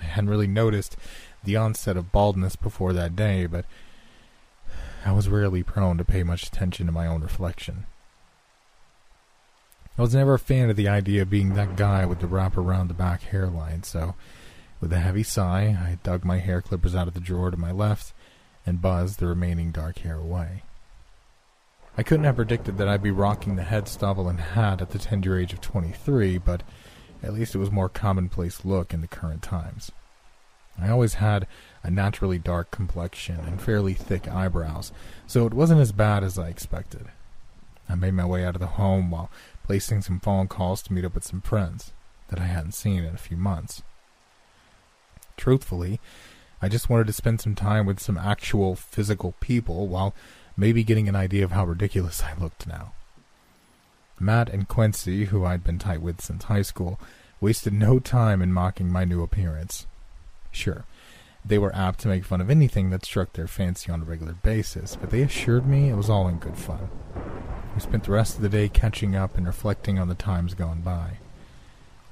I hadn't really noticed the onset of baldness before that day, but I was rarely prone to pay much attention to my own reflection. I was never a fan of the idea of being that guy with the wrap around the back hairline, so with a heavy sigh, I dug my hair clippers out of the drawer to my left and buzzed the remaining dark hair away. I couldn't have predicted that I'd be rocking the head stubble and hat at the tender age of 23, but at least it was more commonplace look in the current times. I always had a naturally dark complexion and fairly thick eyebrows, so it wasn't as bad as I expected. I made my way out of the home while placing some phone calls to meet up with some friends that I hadn't seen in a few months. Truthfully, I just wanted to spend some time with some actual physical people while maybe getting an idea of how ridiculous I looked now. Matt and Quincy, who I'd been tight with since high school, wasted no time in mocking my new appearance. Sure, they were apt to make fun of anything that struck their fancy on a regular basis, but they assured me it was all in good fun. We spent the rest of the day catching up and reflecting on the times gone by.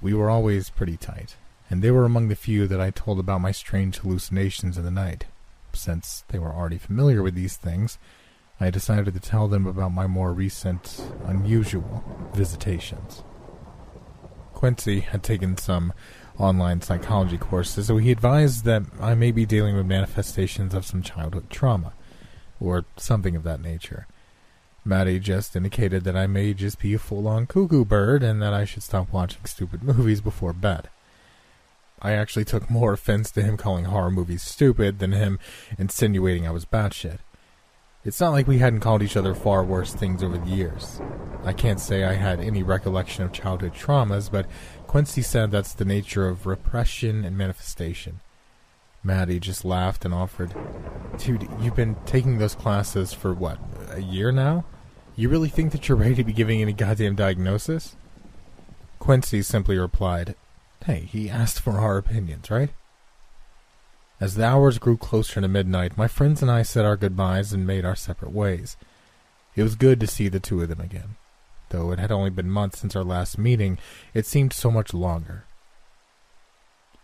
We were always pretty tight, and they were among the few that I told about my strange hallucinations in the night. Since they were already familiar with these things, I decided to tell them about my more recent, unusual visitations. Quincy had taken some online psychology courses, so he advised that I may be dealing with manifestations of some childhood trauma, or something of that nature. Maddie just indicated that I may just be a full on cuckoo bird and that I should stop watching stupid movies before bed. I actually took more offense to him calling horror movies stupid than him insinuating I was batshit. It's not like we hadn't called each other far worse things over the years. I can't say I had any recollection of childhood traumas, but Quincy said that's the nature of repression and manifestation. Maddie just laughed and offered, Dude, you've been taking those classes for what, a year now? You really think that you're ready to be giving any goddamn diagnosis? Quincy simply replied, Hey, he asked for our opinions, right? As the hours grew closer to midnight, my friends and I said our goodbyes and made our separate ways. It was good to see the two of them again. Though it had only been months since our last meeting, it seemed so much longer.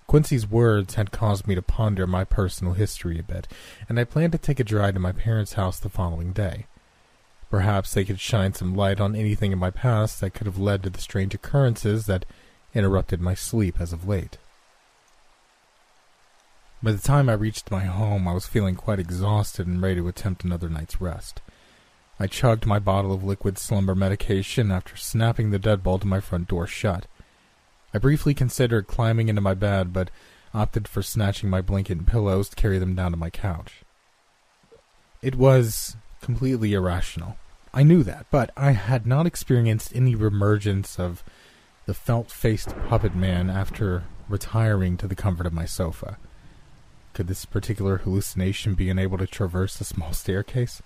Quincy's words had caused me to ponder my personal history a bit, and I planned to take a drive to my parents' house the following day. Perhaps they could shine some light on anything in my past that could have led to the strange occurrences that interrupted my sleep as of late. By the time I reached my home, I was feeling quite exhausted and ready to attempt another night's rest. I chugged my bottle of liquid slumber medication after snapping the deadbolt of my front door shut. I briefly considered climbing into my bed, but opted for snatching my blanket and pillows to carry them down to my couch. It was completely irrational. I knew that, but I had not experienced any reemergence of the felt faced puppet man after retiring to the comfort of my sofa. Could this particular hallucination be unable to traverse the small staircase?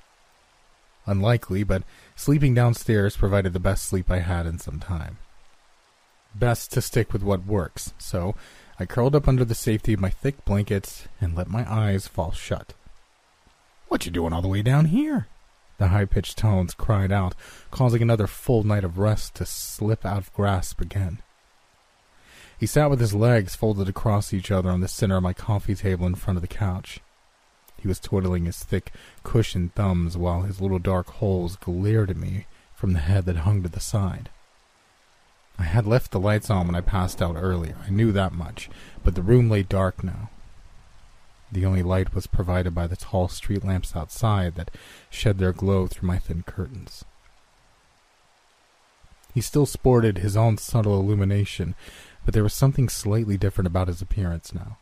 Unlikely, but sleeping downstairs provided the best sleep I had in some time. Best to stick with what works, so I curled up under the safety of my thick blankets and let my eyes fall shut. What you doing all the way down here? The high pitched tones cried out, causing another full night of rest to slip out of grasp again. He sat with his legs folded across each other on the center of my coffee table in front of the couch. He was twiddling his thick, cushioned thumbs while his little dark holes glared at me from the head that hung to the side. I had left the lights on when I passed out earlier, I knew that much, but the room lay dark now. The only light was provided by the tall street lamps outside that shed their glow through my thin curtains. He still sported his own subtle illumination, but there was something slightly different about his appearance now.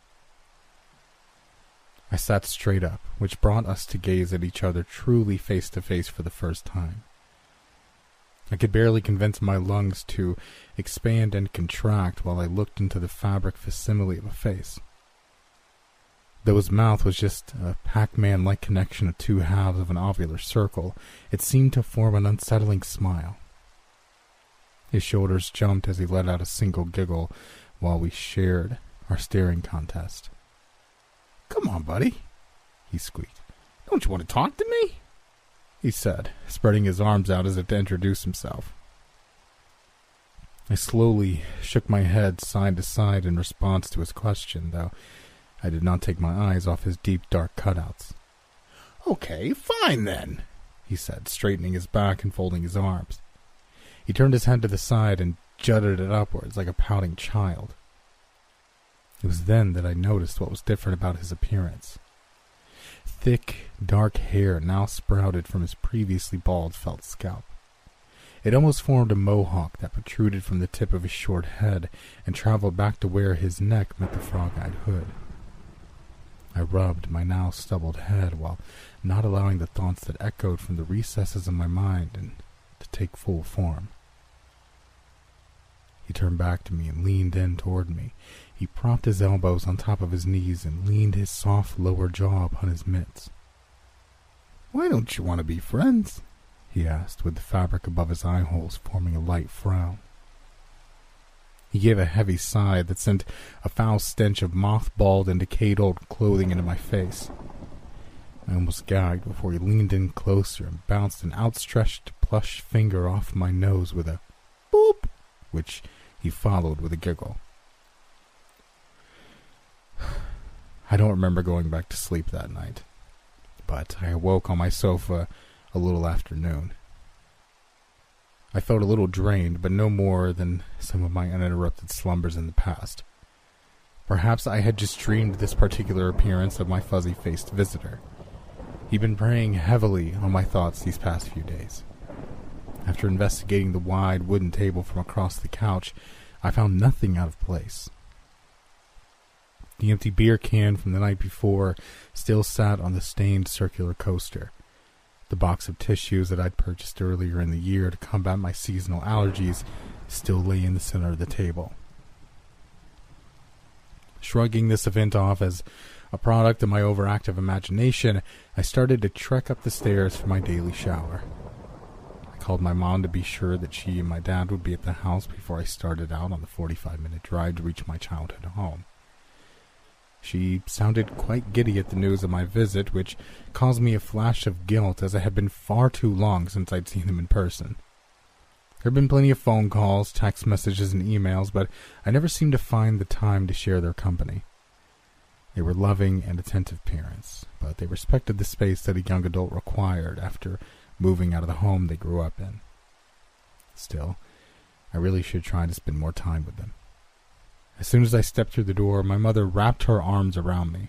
I sat straight up, which brought us to gaze at each other truly face to face for the first time. I could barely convince my lungs to expand and contract while I looked into the fabric facsimile of a face. Though his mouth was just a Pac Man like connection of two halves of an ovular circle, it seemed to form an unsettling smile. His shoulders jumped as he let out a single giggle while we shared our staring contest. Come on, buddy, he squeaked. Don't you want to talk to me? He said, spreading his arms out as if to introduce himself. I slowly shook my head side to side in response to his question, though I did not take my eyes off his deep, dark cutouts. Okay, fine then, he said, straightening his back and folding his arms. He turned his head to the side and jutted it upwards like a pouting child. It was then that I noticed what was different about his appearance. Thick, dark hair now sprouted from his previously bald felt scalp. It almost formed a mohawk that protruded from the tip of his short head and traveled back to where his neck met the frog-eyed hood. I rubbed my now stubbled head while not allowing the thoughts that echoed from the recesses of my mind and to take full form. He turned back to me and leaned in toward me. He propped his elbows on top of his knees and leaned his soft lower jaw upon his mitts. Why don't you want to be friends? he asked, with the fabric above his eye holes forming a light frown. He gave a heavy sigh that sent a foul stench of mothballed and decayed old clothing into my face. I almost gagged before he leaned in closer and bounced an outstretched plush finger off my nose with a boop, which he followed with a giggle. I don't remember going back to sleep that night, but I awoke on my sofa a little after noon. I felt a little drained, but no more than some of my uninterrupted slumbers in the past. Perhaps I had just dreamed this particular appearance of my fuzzy faced visitor. He'd been preying heavily on my thoughts these past few days. After investigating the wide wooden table from across the couch, I found nothing out of place. The empty beer can from the night before still sat on the stained circular coaster. The box of tissues that I'd purchased earlier in the year to combat my seasonal allergies still lay in the center of the table. Shrugging this event off as a product of my overactive imagination, I started to trek up the stairs for my daily shower. I called my mom to be sure that she and my dad would be at the house before I started out on the 45 minute drive to reach my childhood home. She sounded quite giddy at the news of my visit, which caused me a flash of guilt as it had been far too long since I'd seen them in person. There had been plenty of phone calls, text messages, and emails, but I never seemed to find the time to share their company. They were loving and attentive parents, but they respected the space that a young adult required after moving out of the home they grew up in. Still, I really should try to spend more time with them. As soon as I stepped through the door, my mother wrapped her arms around me.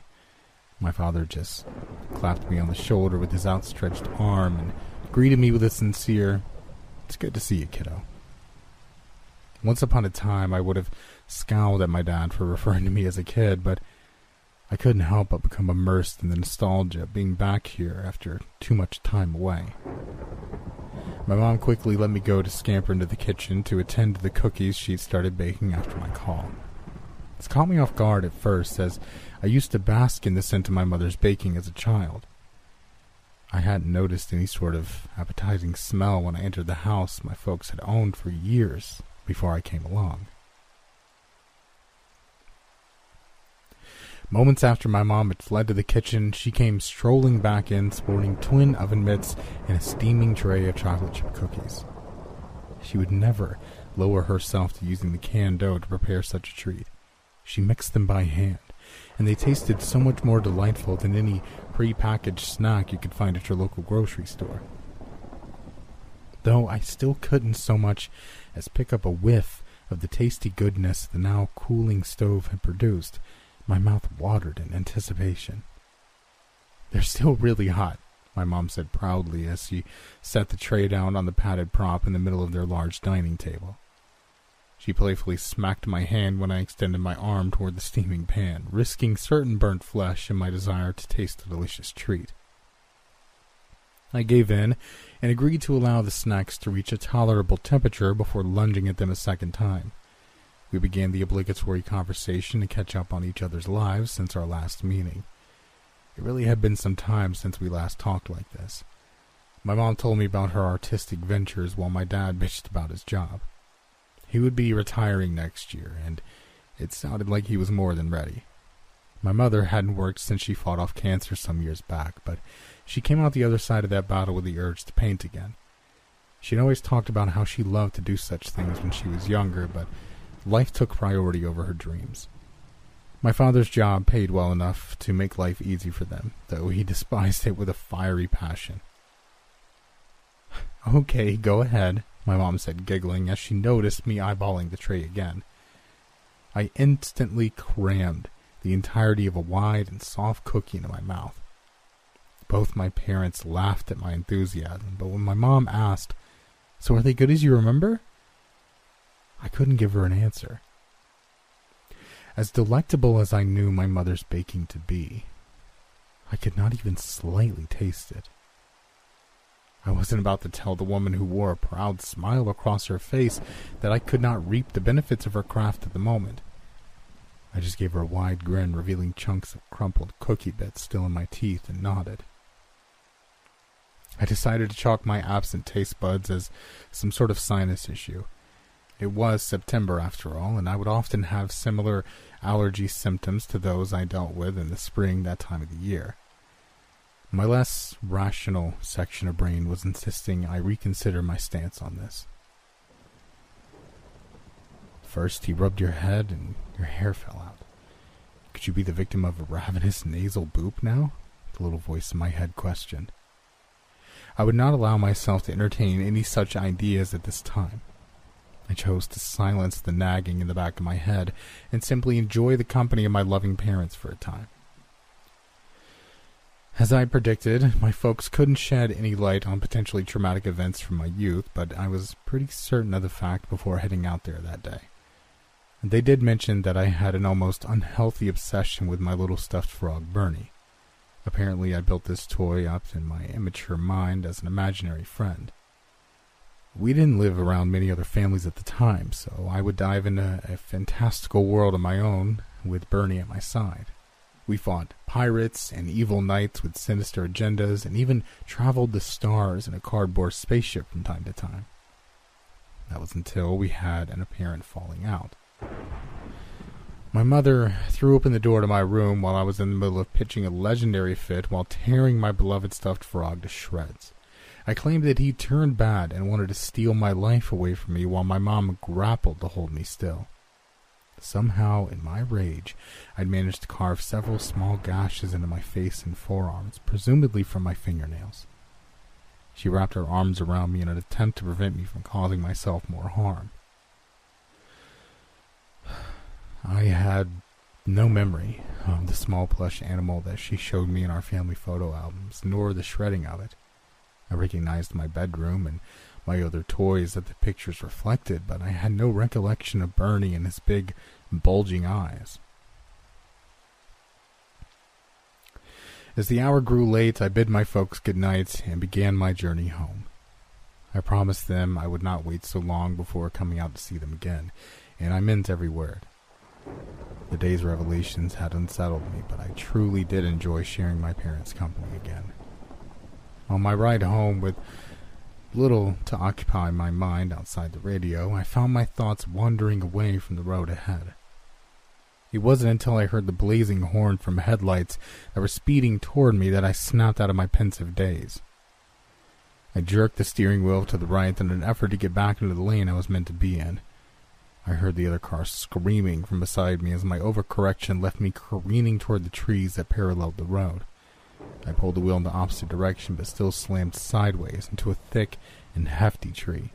My father just clapped me on the shoulder with his outstretched arm and greeted me with a sincere, It's good to see you, kiddo. Once upon a time, I would have scowled at my dad for referring to me as a kid, but I couldn't help but become immersed in the nostalgia of being back here after too much time away. My mom quickly let me go to scamper into the kitchen to attend to the cookies she'd started baking after my call. This caught me off guard at first, as I used to bask in the scent of my mother's baking as a child. I hadn't noticed any sort of appetizing smell when I entered the house my folks had owned for years before I came along. Moments after my mom had fled to the kitchen, she came strolling back in, sporting twin oven mitts and a steaming tray of chocolate chip cookies. She would never lower herself to using the canned dough to prepare such a treat. She mixed them by hand, and they tasted so much more delightful than any pre-packaged snack you could find at your local grocery store. Though I still couldn't so much as pick up a whiff of the tasty goodness the now cooling stove had produced, My mouth watered in anticipation. They're still really hot, my mom said proudly as she set the tray down on the padded prop in the middle of their large dining table. She playfully smacked my hand when I extended my arm toward the steaming pan, risking certain burnt flesh in my desire to taste the delicious treat. I gave in and agreed to allow the snacks to reach a tolerable temperature before lunging at them a second time. We began the obligatory conversation to catch up on each other's lives since our last meeting. It really had been some time since we last talked like this. My mom told me about her artistic ventures while my dad bitched about his job. He would be retiring next year, and it sounded like he was more than ready. My mother hadn't worked since she fought off cancer some years back, but she came out the other side of that battle with the urge to paint again. She'd always talked about how she loved to do such things when she was younger, but life took priority over her dreams. My father's job paid well enough to make life easy for them, though he despised it with a fiery passion. okay, go ahead, my mom said, giggling as she noticed me eyeballing the tray again. I instantly crammed the entirety of a wide and soft cookie into my mouth. Both my parents laughed at my enthusiasm, but when my mom asked, So are they good as you remember? I couldn't give her an answer. As delectable as I knew my mother's baking to be, I could not even slightly taste it. I wasn't about to tell the woman who wore a proud smile across her face that I could not reap the benefits of her craft at the moment. I just gave her a wide grin, revealing chunks of crumpled cookie bits still in my teeth, and nodded. I decided to chalk my absent taste buds as some sort of sinus issue. It was September, after all, and I would often have similar allergy symptoms to those I dealt with in the spring that time of the year. My less rational section of brain was insisting I reconsider my stance on this. First, he rubbed your head and your hair fell out. Could you be the victim of a ravenous nasal boop now? The little voice in my head questioned. I would not allow myself to entertain any such ideas at this time. I chose to silence the nagging in the back of my head and simply enjoy the company of my loving parents for a time. As I predicted, my folks couldn't shed any light on potentially traumatic events from my youth, but I was pretty certain of the fact before heading out there that day. They did mention that I had an almost unhealthy obsession with my little stuffed frog, Bernie. Apparently, I built this toy up in my immature mind as an imaginary friend. We didn't live around many other families at the time, so I would dive into a fantastical world of my own with Bernie at my side. We fought pirates and evil knights with sinister agendas and even traveled the stars in a cardboard spaceship from time to time. That was until we had an apparent falling out. My mother threw open the door to my room while I was in the middle of pitching a legendary fit while tearing my beloved stuffed frog to shreds. I claimed that he turned bad and wanted to steal my life away from me while my mom grappled to hold me still. Somehow, in my rage, I'd managed to carve several small gashes into my face and forearms, presumably from my fingernails. She wrapped her arms around me in an attempt to prevent me from causing myself more harm. I had no memory of the small plush animal that she showed me in our family photo albums, nor the shredding of it. I recognized my bedroom and my other toys that the pictures reflected, but I had no recollection of Bernie and his big, bulging eyes. As the hour grew late, I bid my folks good night and began my journey home. I promised them I would not wait so long before coming out to see them again, and I meant every word. The day's revelations had unsettled me, but I truly did enjoy sharing my parents' company again. On my ride home, with little to occupy my mind outside the radio, I found my thoughts wandering away from the road ahead. It wasn't until I heard the blazing horn from headlights that were speeding toward me that I snapped out of my pensive daze. I jerked the steering wheel to the right in an effort to get back into the lane I was meant to be in. I heard the other car screaming from beside me as my overcorrection left me careening toward the trees that paralleled the road. I pulled the wheel in the opposite direction, but still slammed sideways into a thick and hefty tree.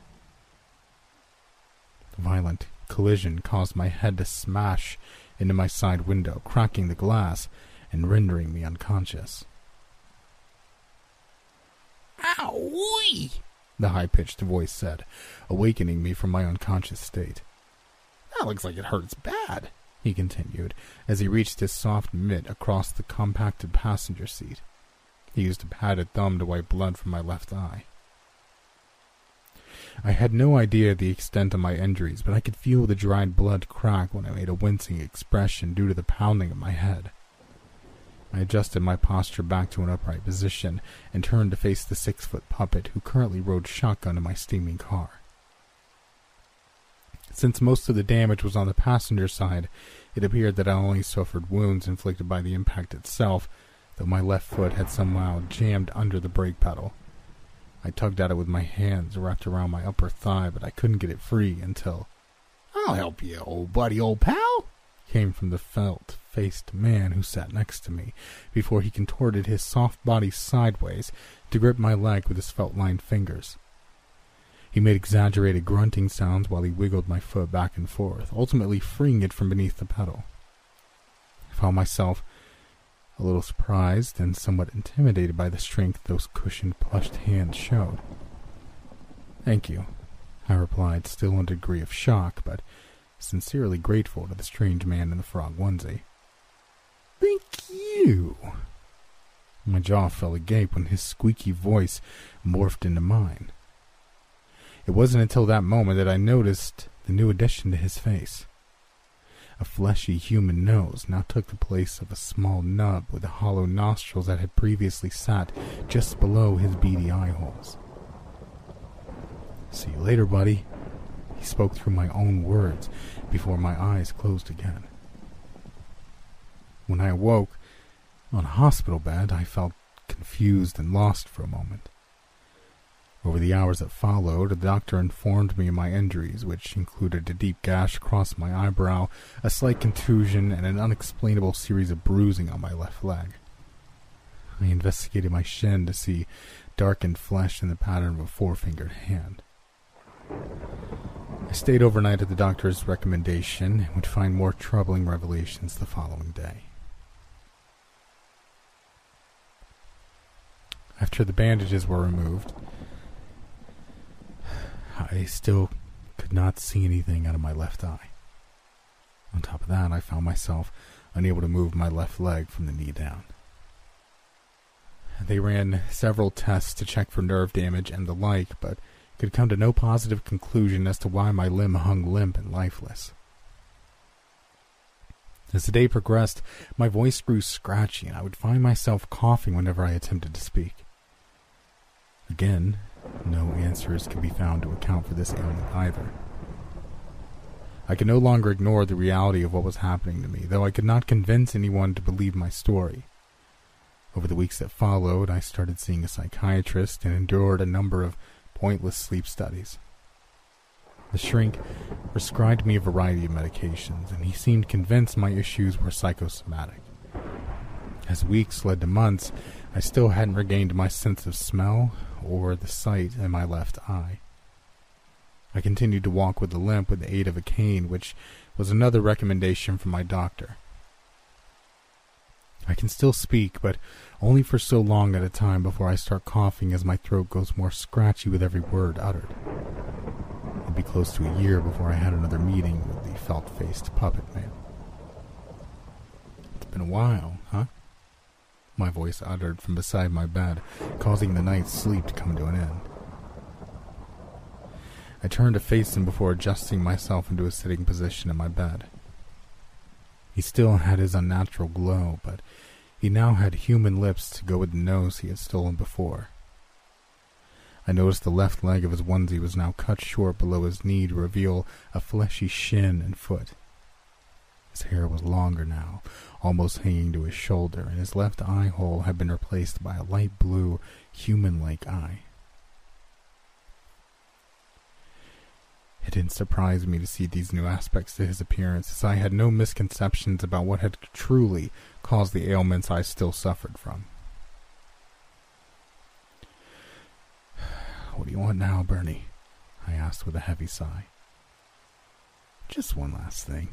The violent collision caused my head to smash into my side window, cracking the glass and rendering me unconscious. Ow! The high pitched voice said, awakening me from my unconscious state. That looks like it hurts bad, he continued, as he reached his soft mitt across the compacted passenger seat. He used a padded thumb to wipe blood from my left eye. I had no idea the extent of my injuries, but I could feel the dried blood crack when I made a wincing expression due to the pounding of my head. I adjusted my posture back to an upright position and turned to face the six foot puppet who currently rode shotgun in my steaming car. Since most of the damage was on the passenger side, it appeared that I only suffered wounds inflicted by the impact itself, though my left foot had somehow jammed under the brake pedal. I tugged at it with my hands wrapped around my upper thigh, but I couldn't get it free until. I'll help you, old buddy, old pal, came from the felt faced man who sat next to me, before he contorted his soft body sideways to grip my leg with his felt lined fingers. He made exaggerated grunting sounds while he wiggled my foot back and forth, ultimately freeing it from beneath the pedal. I found myself a little surprised and somewhat intimidated by the strength those cushioned, plushed hands showed. Thank you, I replied, still in a degree of shock, but sincerely grateful to the strange man in the frog onesie. Thank you. My jaw fell agape when his squeaky voice morphed into mine. It wasn't until that moment that I noticed the new addition to his face. A fleshy human nose now took the place of a small nub with the hollow nostrils that had previously sat just below his beady eye holes. See you later, buddy. He spoke through my own words before my eyes closed again. When I awoke on a hospital bed, I felt confused and lost for a moment. Over the hours that followed, the doctor informed me of my injuries, which included a deep gash across my eyebrow, a slight contusion, and an unexplainable series of bruising on my left leg. I investigated my shin to see darkened flesh in the pattern of a four fingered hand. I stayed overnight at the doctor's recommendation and would find more troubling revelations the following day. After the bandages were removed, I still could not see anything out of my left eye. On top of that, I found myself unable to move my left leg from the knee down. They ran several tests to check for nerve damage and the like, but could come to no positive conclusion as to why my limb hung limp and lifeless. As the day progressed, my voice grew scratchy, and I would find myself coughing whenever I attempted to speak. Again, no answers could be found to account for this ailment either. I could no longer ignore the reality of what was happening to me, though I could not convince anyone to believe my story. Over the weeks that followed, I started seeing a psychiatrist and endured a number of pointless sleep studies. The shrink prescribed me a variety of medications, and he seemed convinced my issues were psychosomatic. As weeks led to months, I still hadn't regained my sense of smell or the sight in my left eye. I continued to walk with a limp with the aid of a cane, which was another recommendation from my doctor. I can still speak, but only for so long at a time before I start coughing as my throat goes more scratchy with every word uttered. It'd be close to a year before I had another meeting with the felt faced puppet man. It's been a while, huh? My voice uttered from beside my bed, causing the night's sleep to come to an end. I turned to face him before adjusting myself into a sitting position in my bed. He still had his unnatural glow, but he now had human lips to go with the nose he had stolen before. I noticed the left leg of his onesie was now cut short below his knee to reveal a fleshy shin and foot. His hair was longer now, almost hanging to his shoulder, and his left eye hole had been replaced by a light blue, human like eye. It didn't surprise me to see these new aspects to his appearance, as I had no misconceptions about what had truly caused the ailments I still suffered from. What do you want now, Bernie? I asked with a heavy sigh. Just one last thing,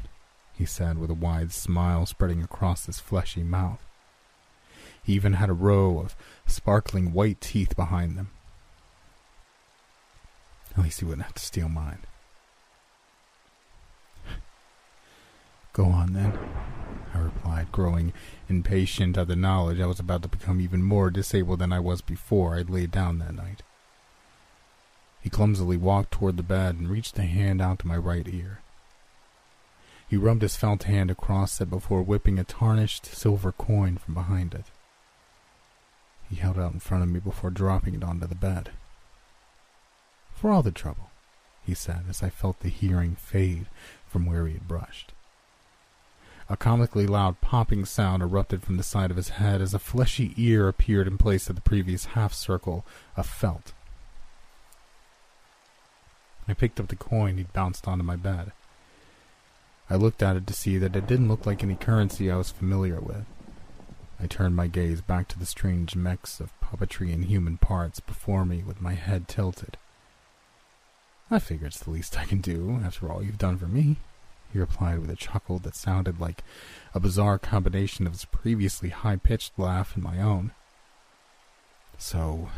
he said with a wide smile spreading across his fleshy mouth. He even had a row of sparkling white teeth behind them. At least he wouldn't have to steal mine. Go on then, I replied, growing impatient at the knowledge I was about to become even more disabled than I was before I'd laid down that night. He clumsily walked toward the bed and reached a hand out to my right ear. He rubbed his felt hand across it before whipping a tarnished silver coin from behind it. He held it out in front of me before dropping it onto the bed. For all the trouble, he said as I felt the hearing fade from where he had brushed. A comically loud popping sound erupted from the side of his head as a fleshy ear appeared in place of the previous half circle of felt. I picked up the coin he'd bounced onto my bed. I looked at it to see that it didn't look like any currency I was familiar with. I turned my gaze back to the strange mix of puppetry and human parts before me with my head tilted. I figure it's the least I can do after all you've done for me he replied with a chuckle that sounded like a bizarre combination of his previously high pitched laugh and my own. So,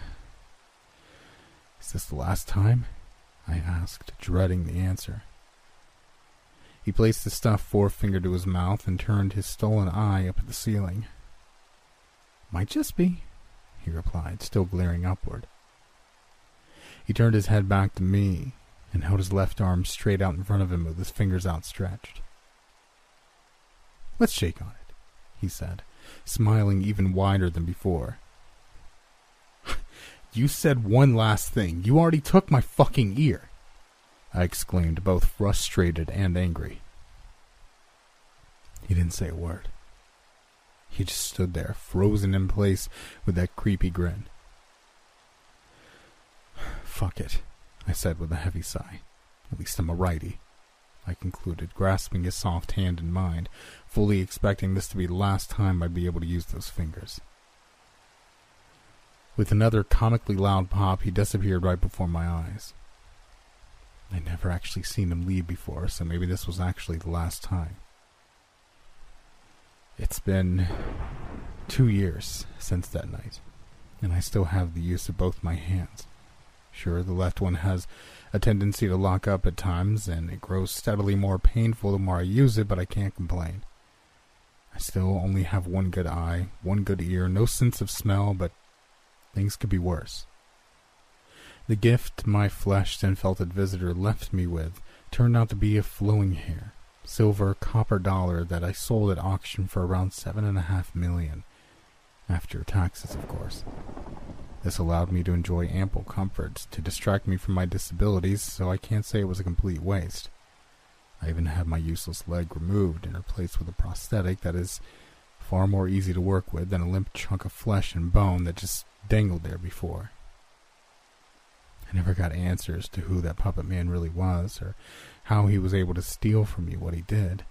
is this the last time? I asked, dreading the answer. He placed the stuffed forefinger to his mouth and turned his stolen eye up at the ceiling. Might just be, he replied, still glaring upward. He turned his head back to me, and held his left arm straight out in front of him with his fingers outstretched. Let's shake on it, he said, smiling even wider than before. you said one last thing. You already took my fucking ear, I exclaimed, both frustrated and angry. He didn't say a word. He just stood there, frozen in place with that creepy grin. Fuck it, I said with a heavy sigh. At least I'm a righty. I concluded, grasping his soft hand in mine, fully expecting this to be the last time I'd be able to use those fingers. With another comically loud pop, he disappeared right before my eyes. I'd never actually seen him leave before, so maybe this was actually the last time. It's been two years since that night, and I still have the use of both my hands. Sure, the left one has a tendency to lock up at times, and it grows steadily more painful the more I use it, but I can't complain. I still only have one good eye, one good ear, no sense of smell, but things could be worse. The gift my fleshed and felted visitor left me with turned out to be a flowing hair, silver copper dollar that I sold at auction for around seven and a half million, after taxes, of course. This allowed me to enjoy ample comforts to distract me from my disabilities, so I can't say it was a complete waste. I even had my useless leg removed and replaced with a prosthetic that is far more easy to work with than a limp chunk of flesh and bone that just dangled there before. I never got answers to who that puppet man really was or how he was able to steal from me what he did.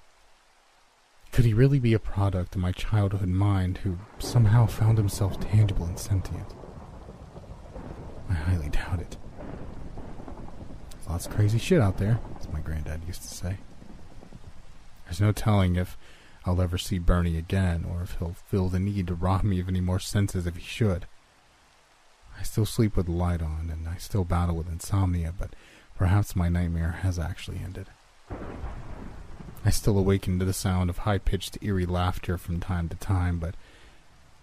Could he really be a product of my childhood mind who somehow found himself tangible and sentient? I highly doubt it. Lots of crazy shit out there, as my granddad used to say. There's no telling if I'll ever see Bernie again, or if he'll feel the need to rob me of any more senses if he should. I still sleep with the light on, and I still battle with insomnia, but perhaps my nightmare has actually ended. I still awaken to the sound of high-pitched, eerie laughter from time to time, but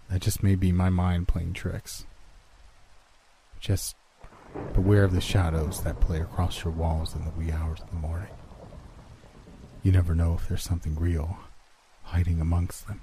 that just may be my mind playing tricks. Just beware of the shadows that play across your walls in the wee hours of the morning. You never know if there's something real hiding amongst them.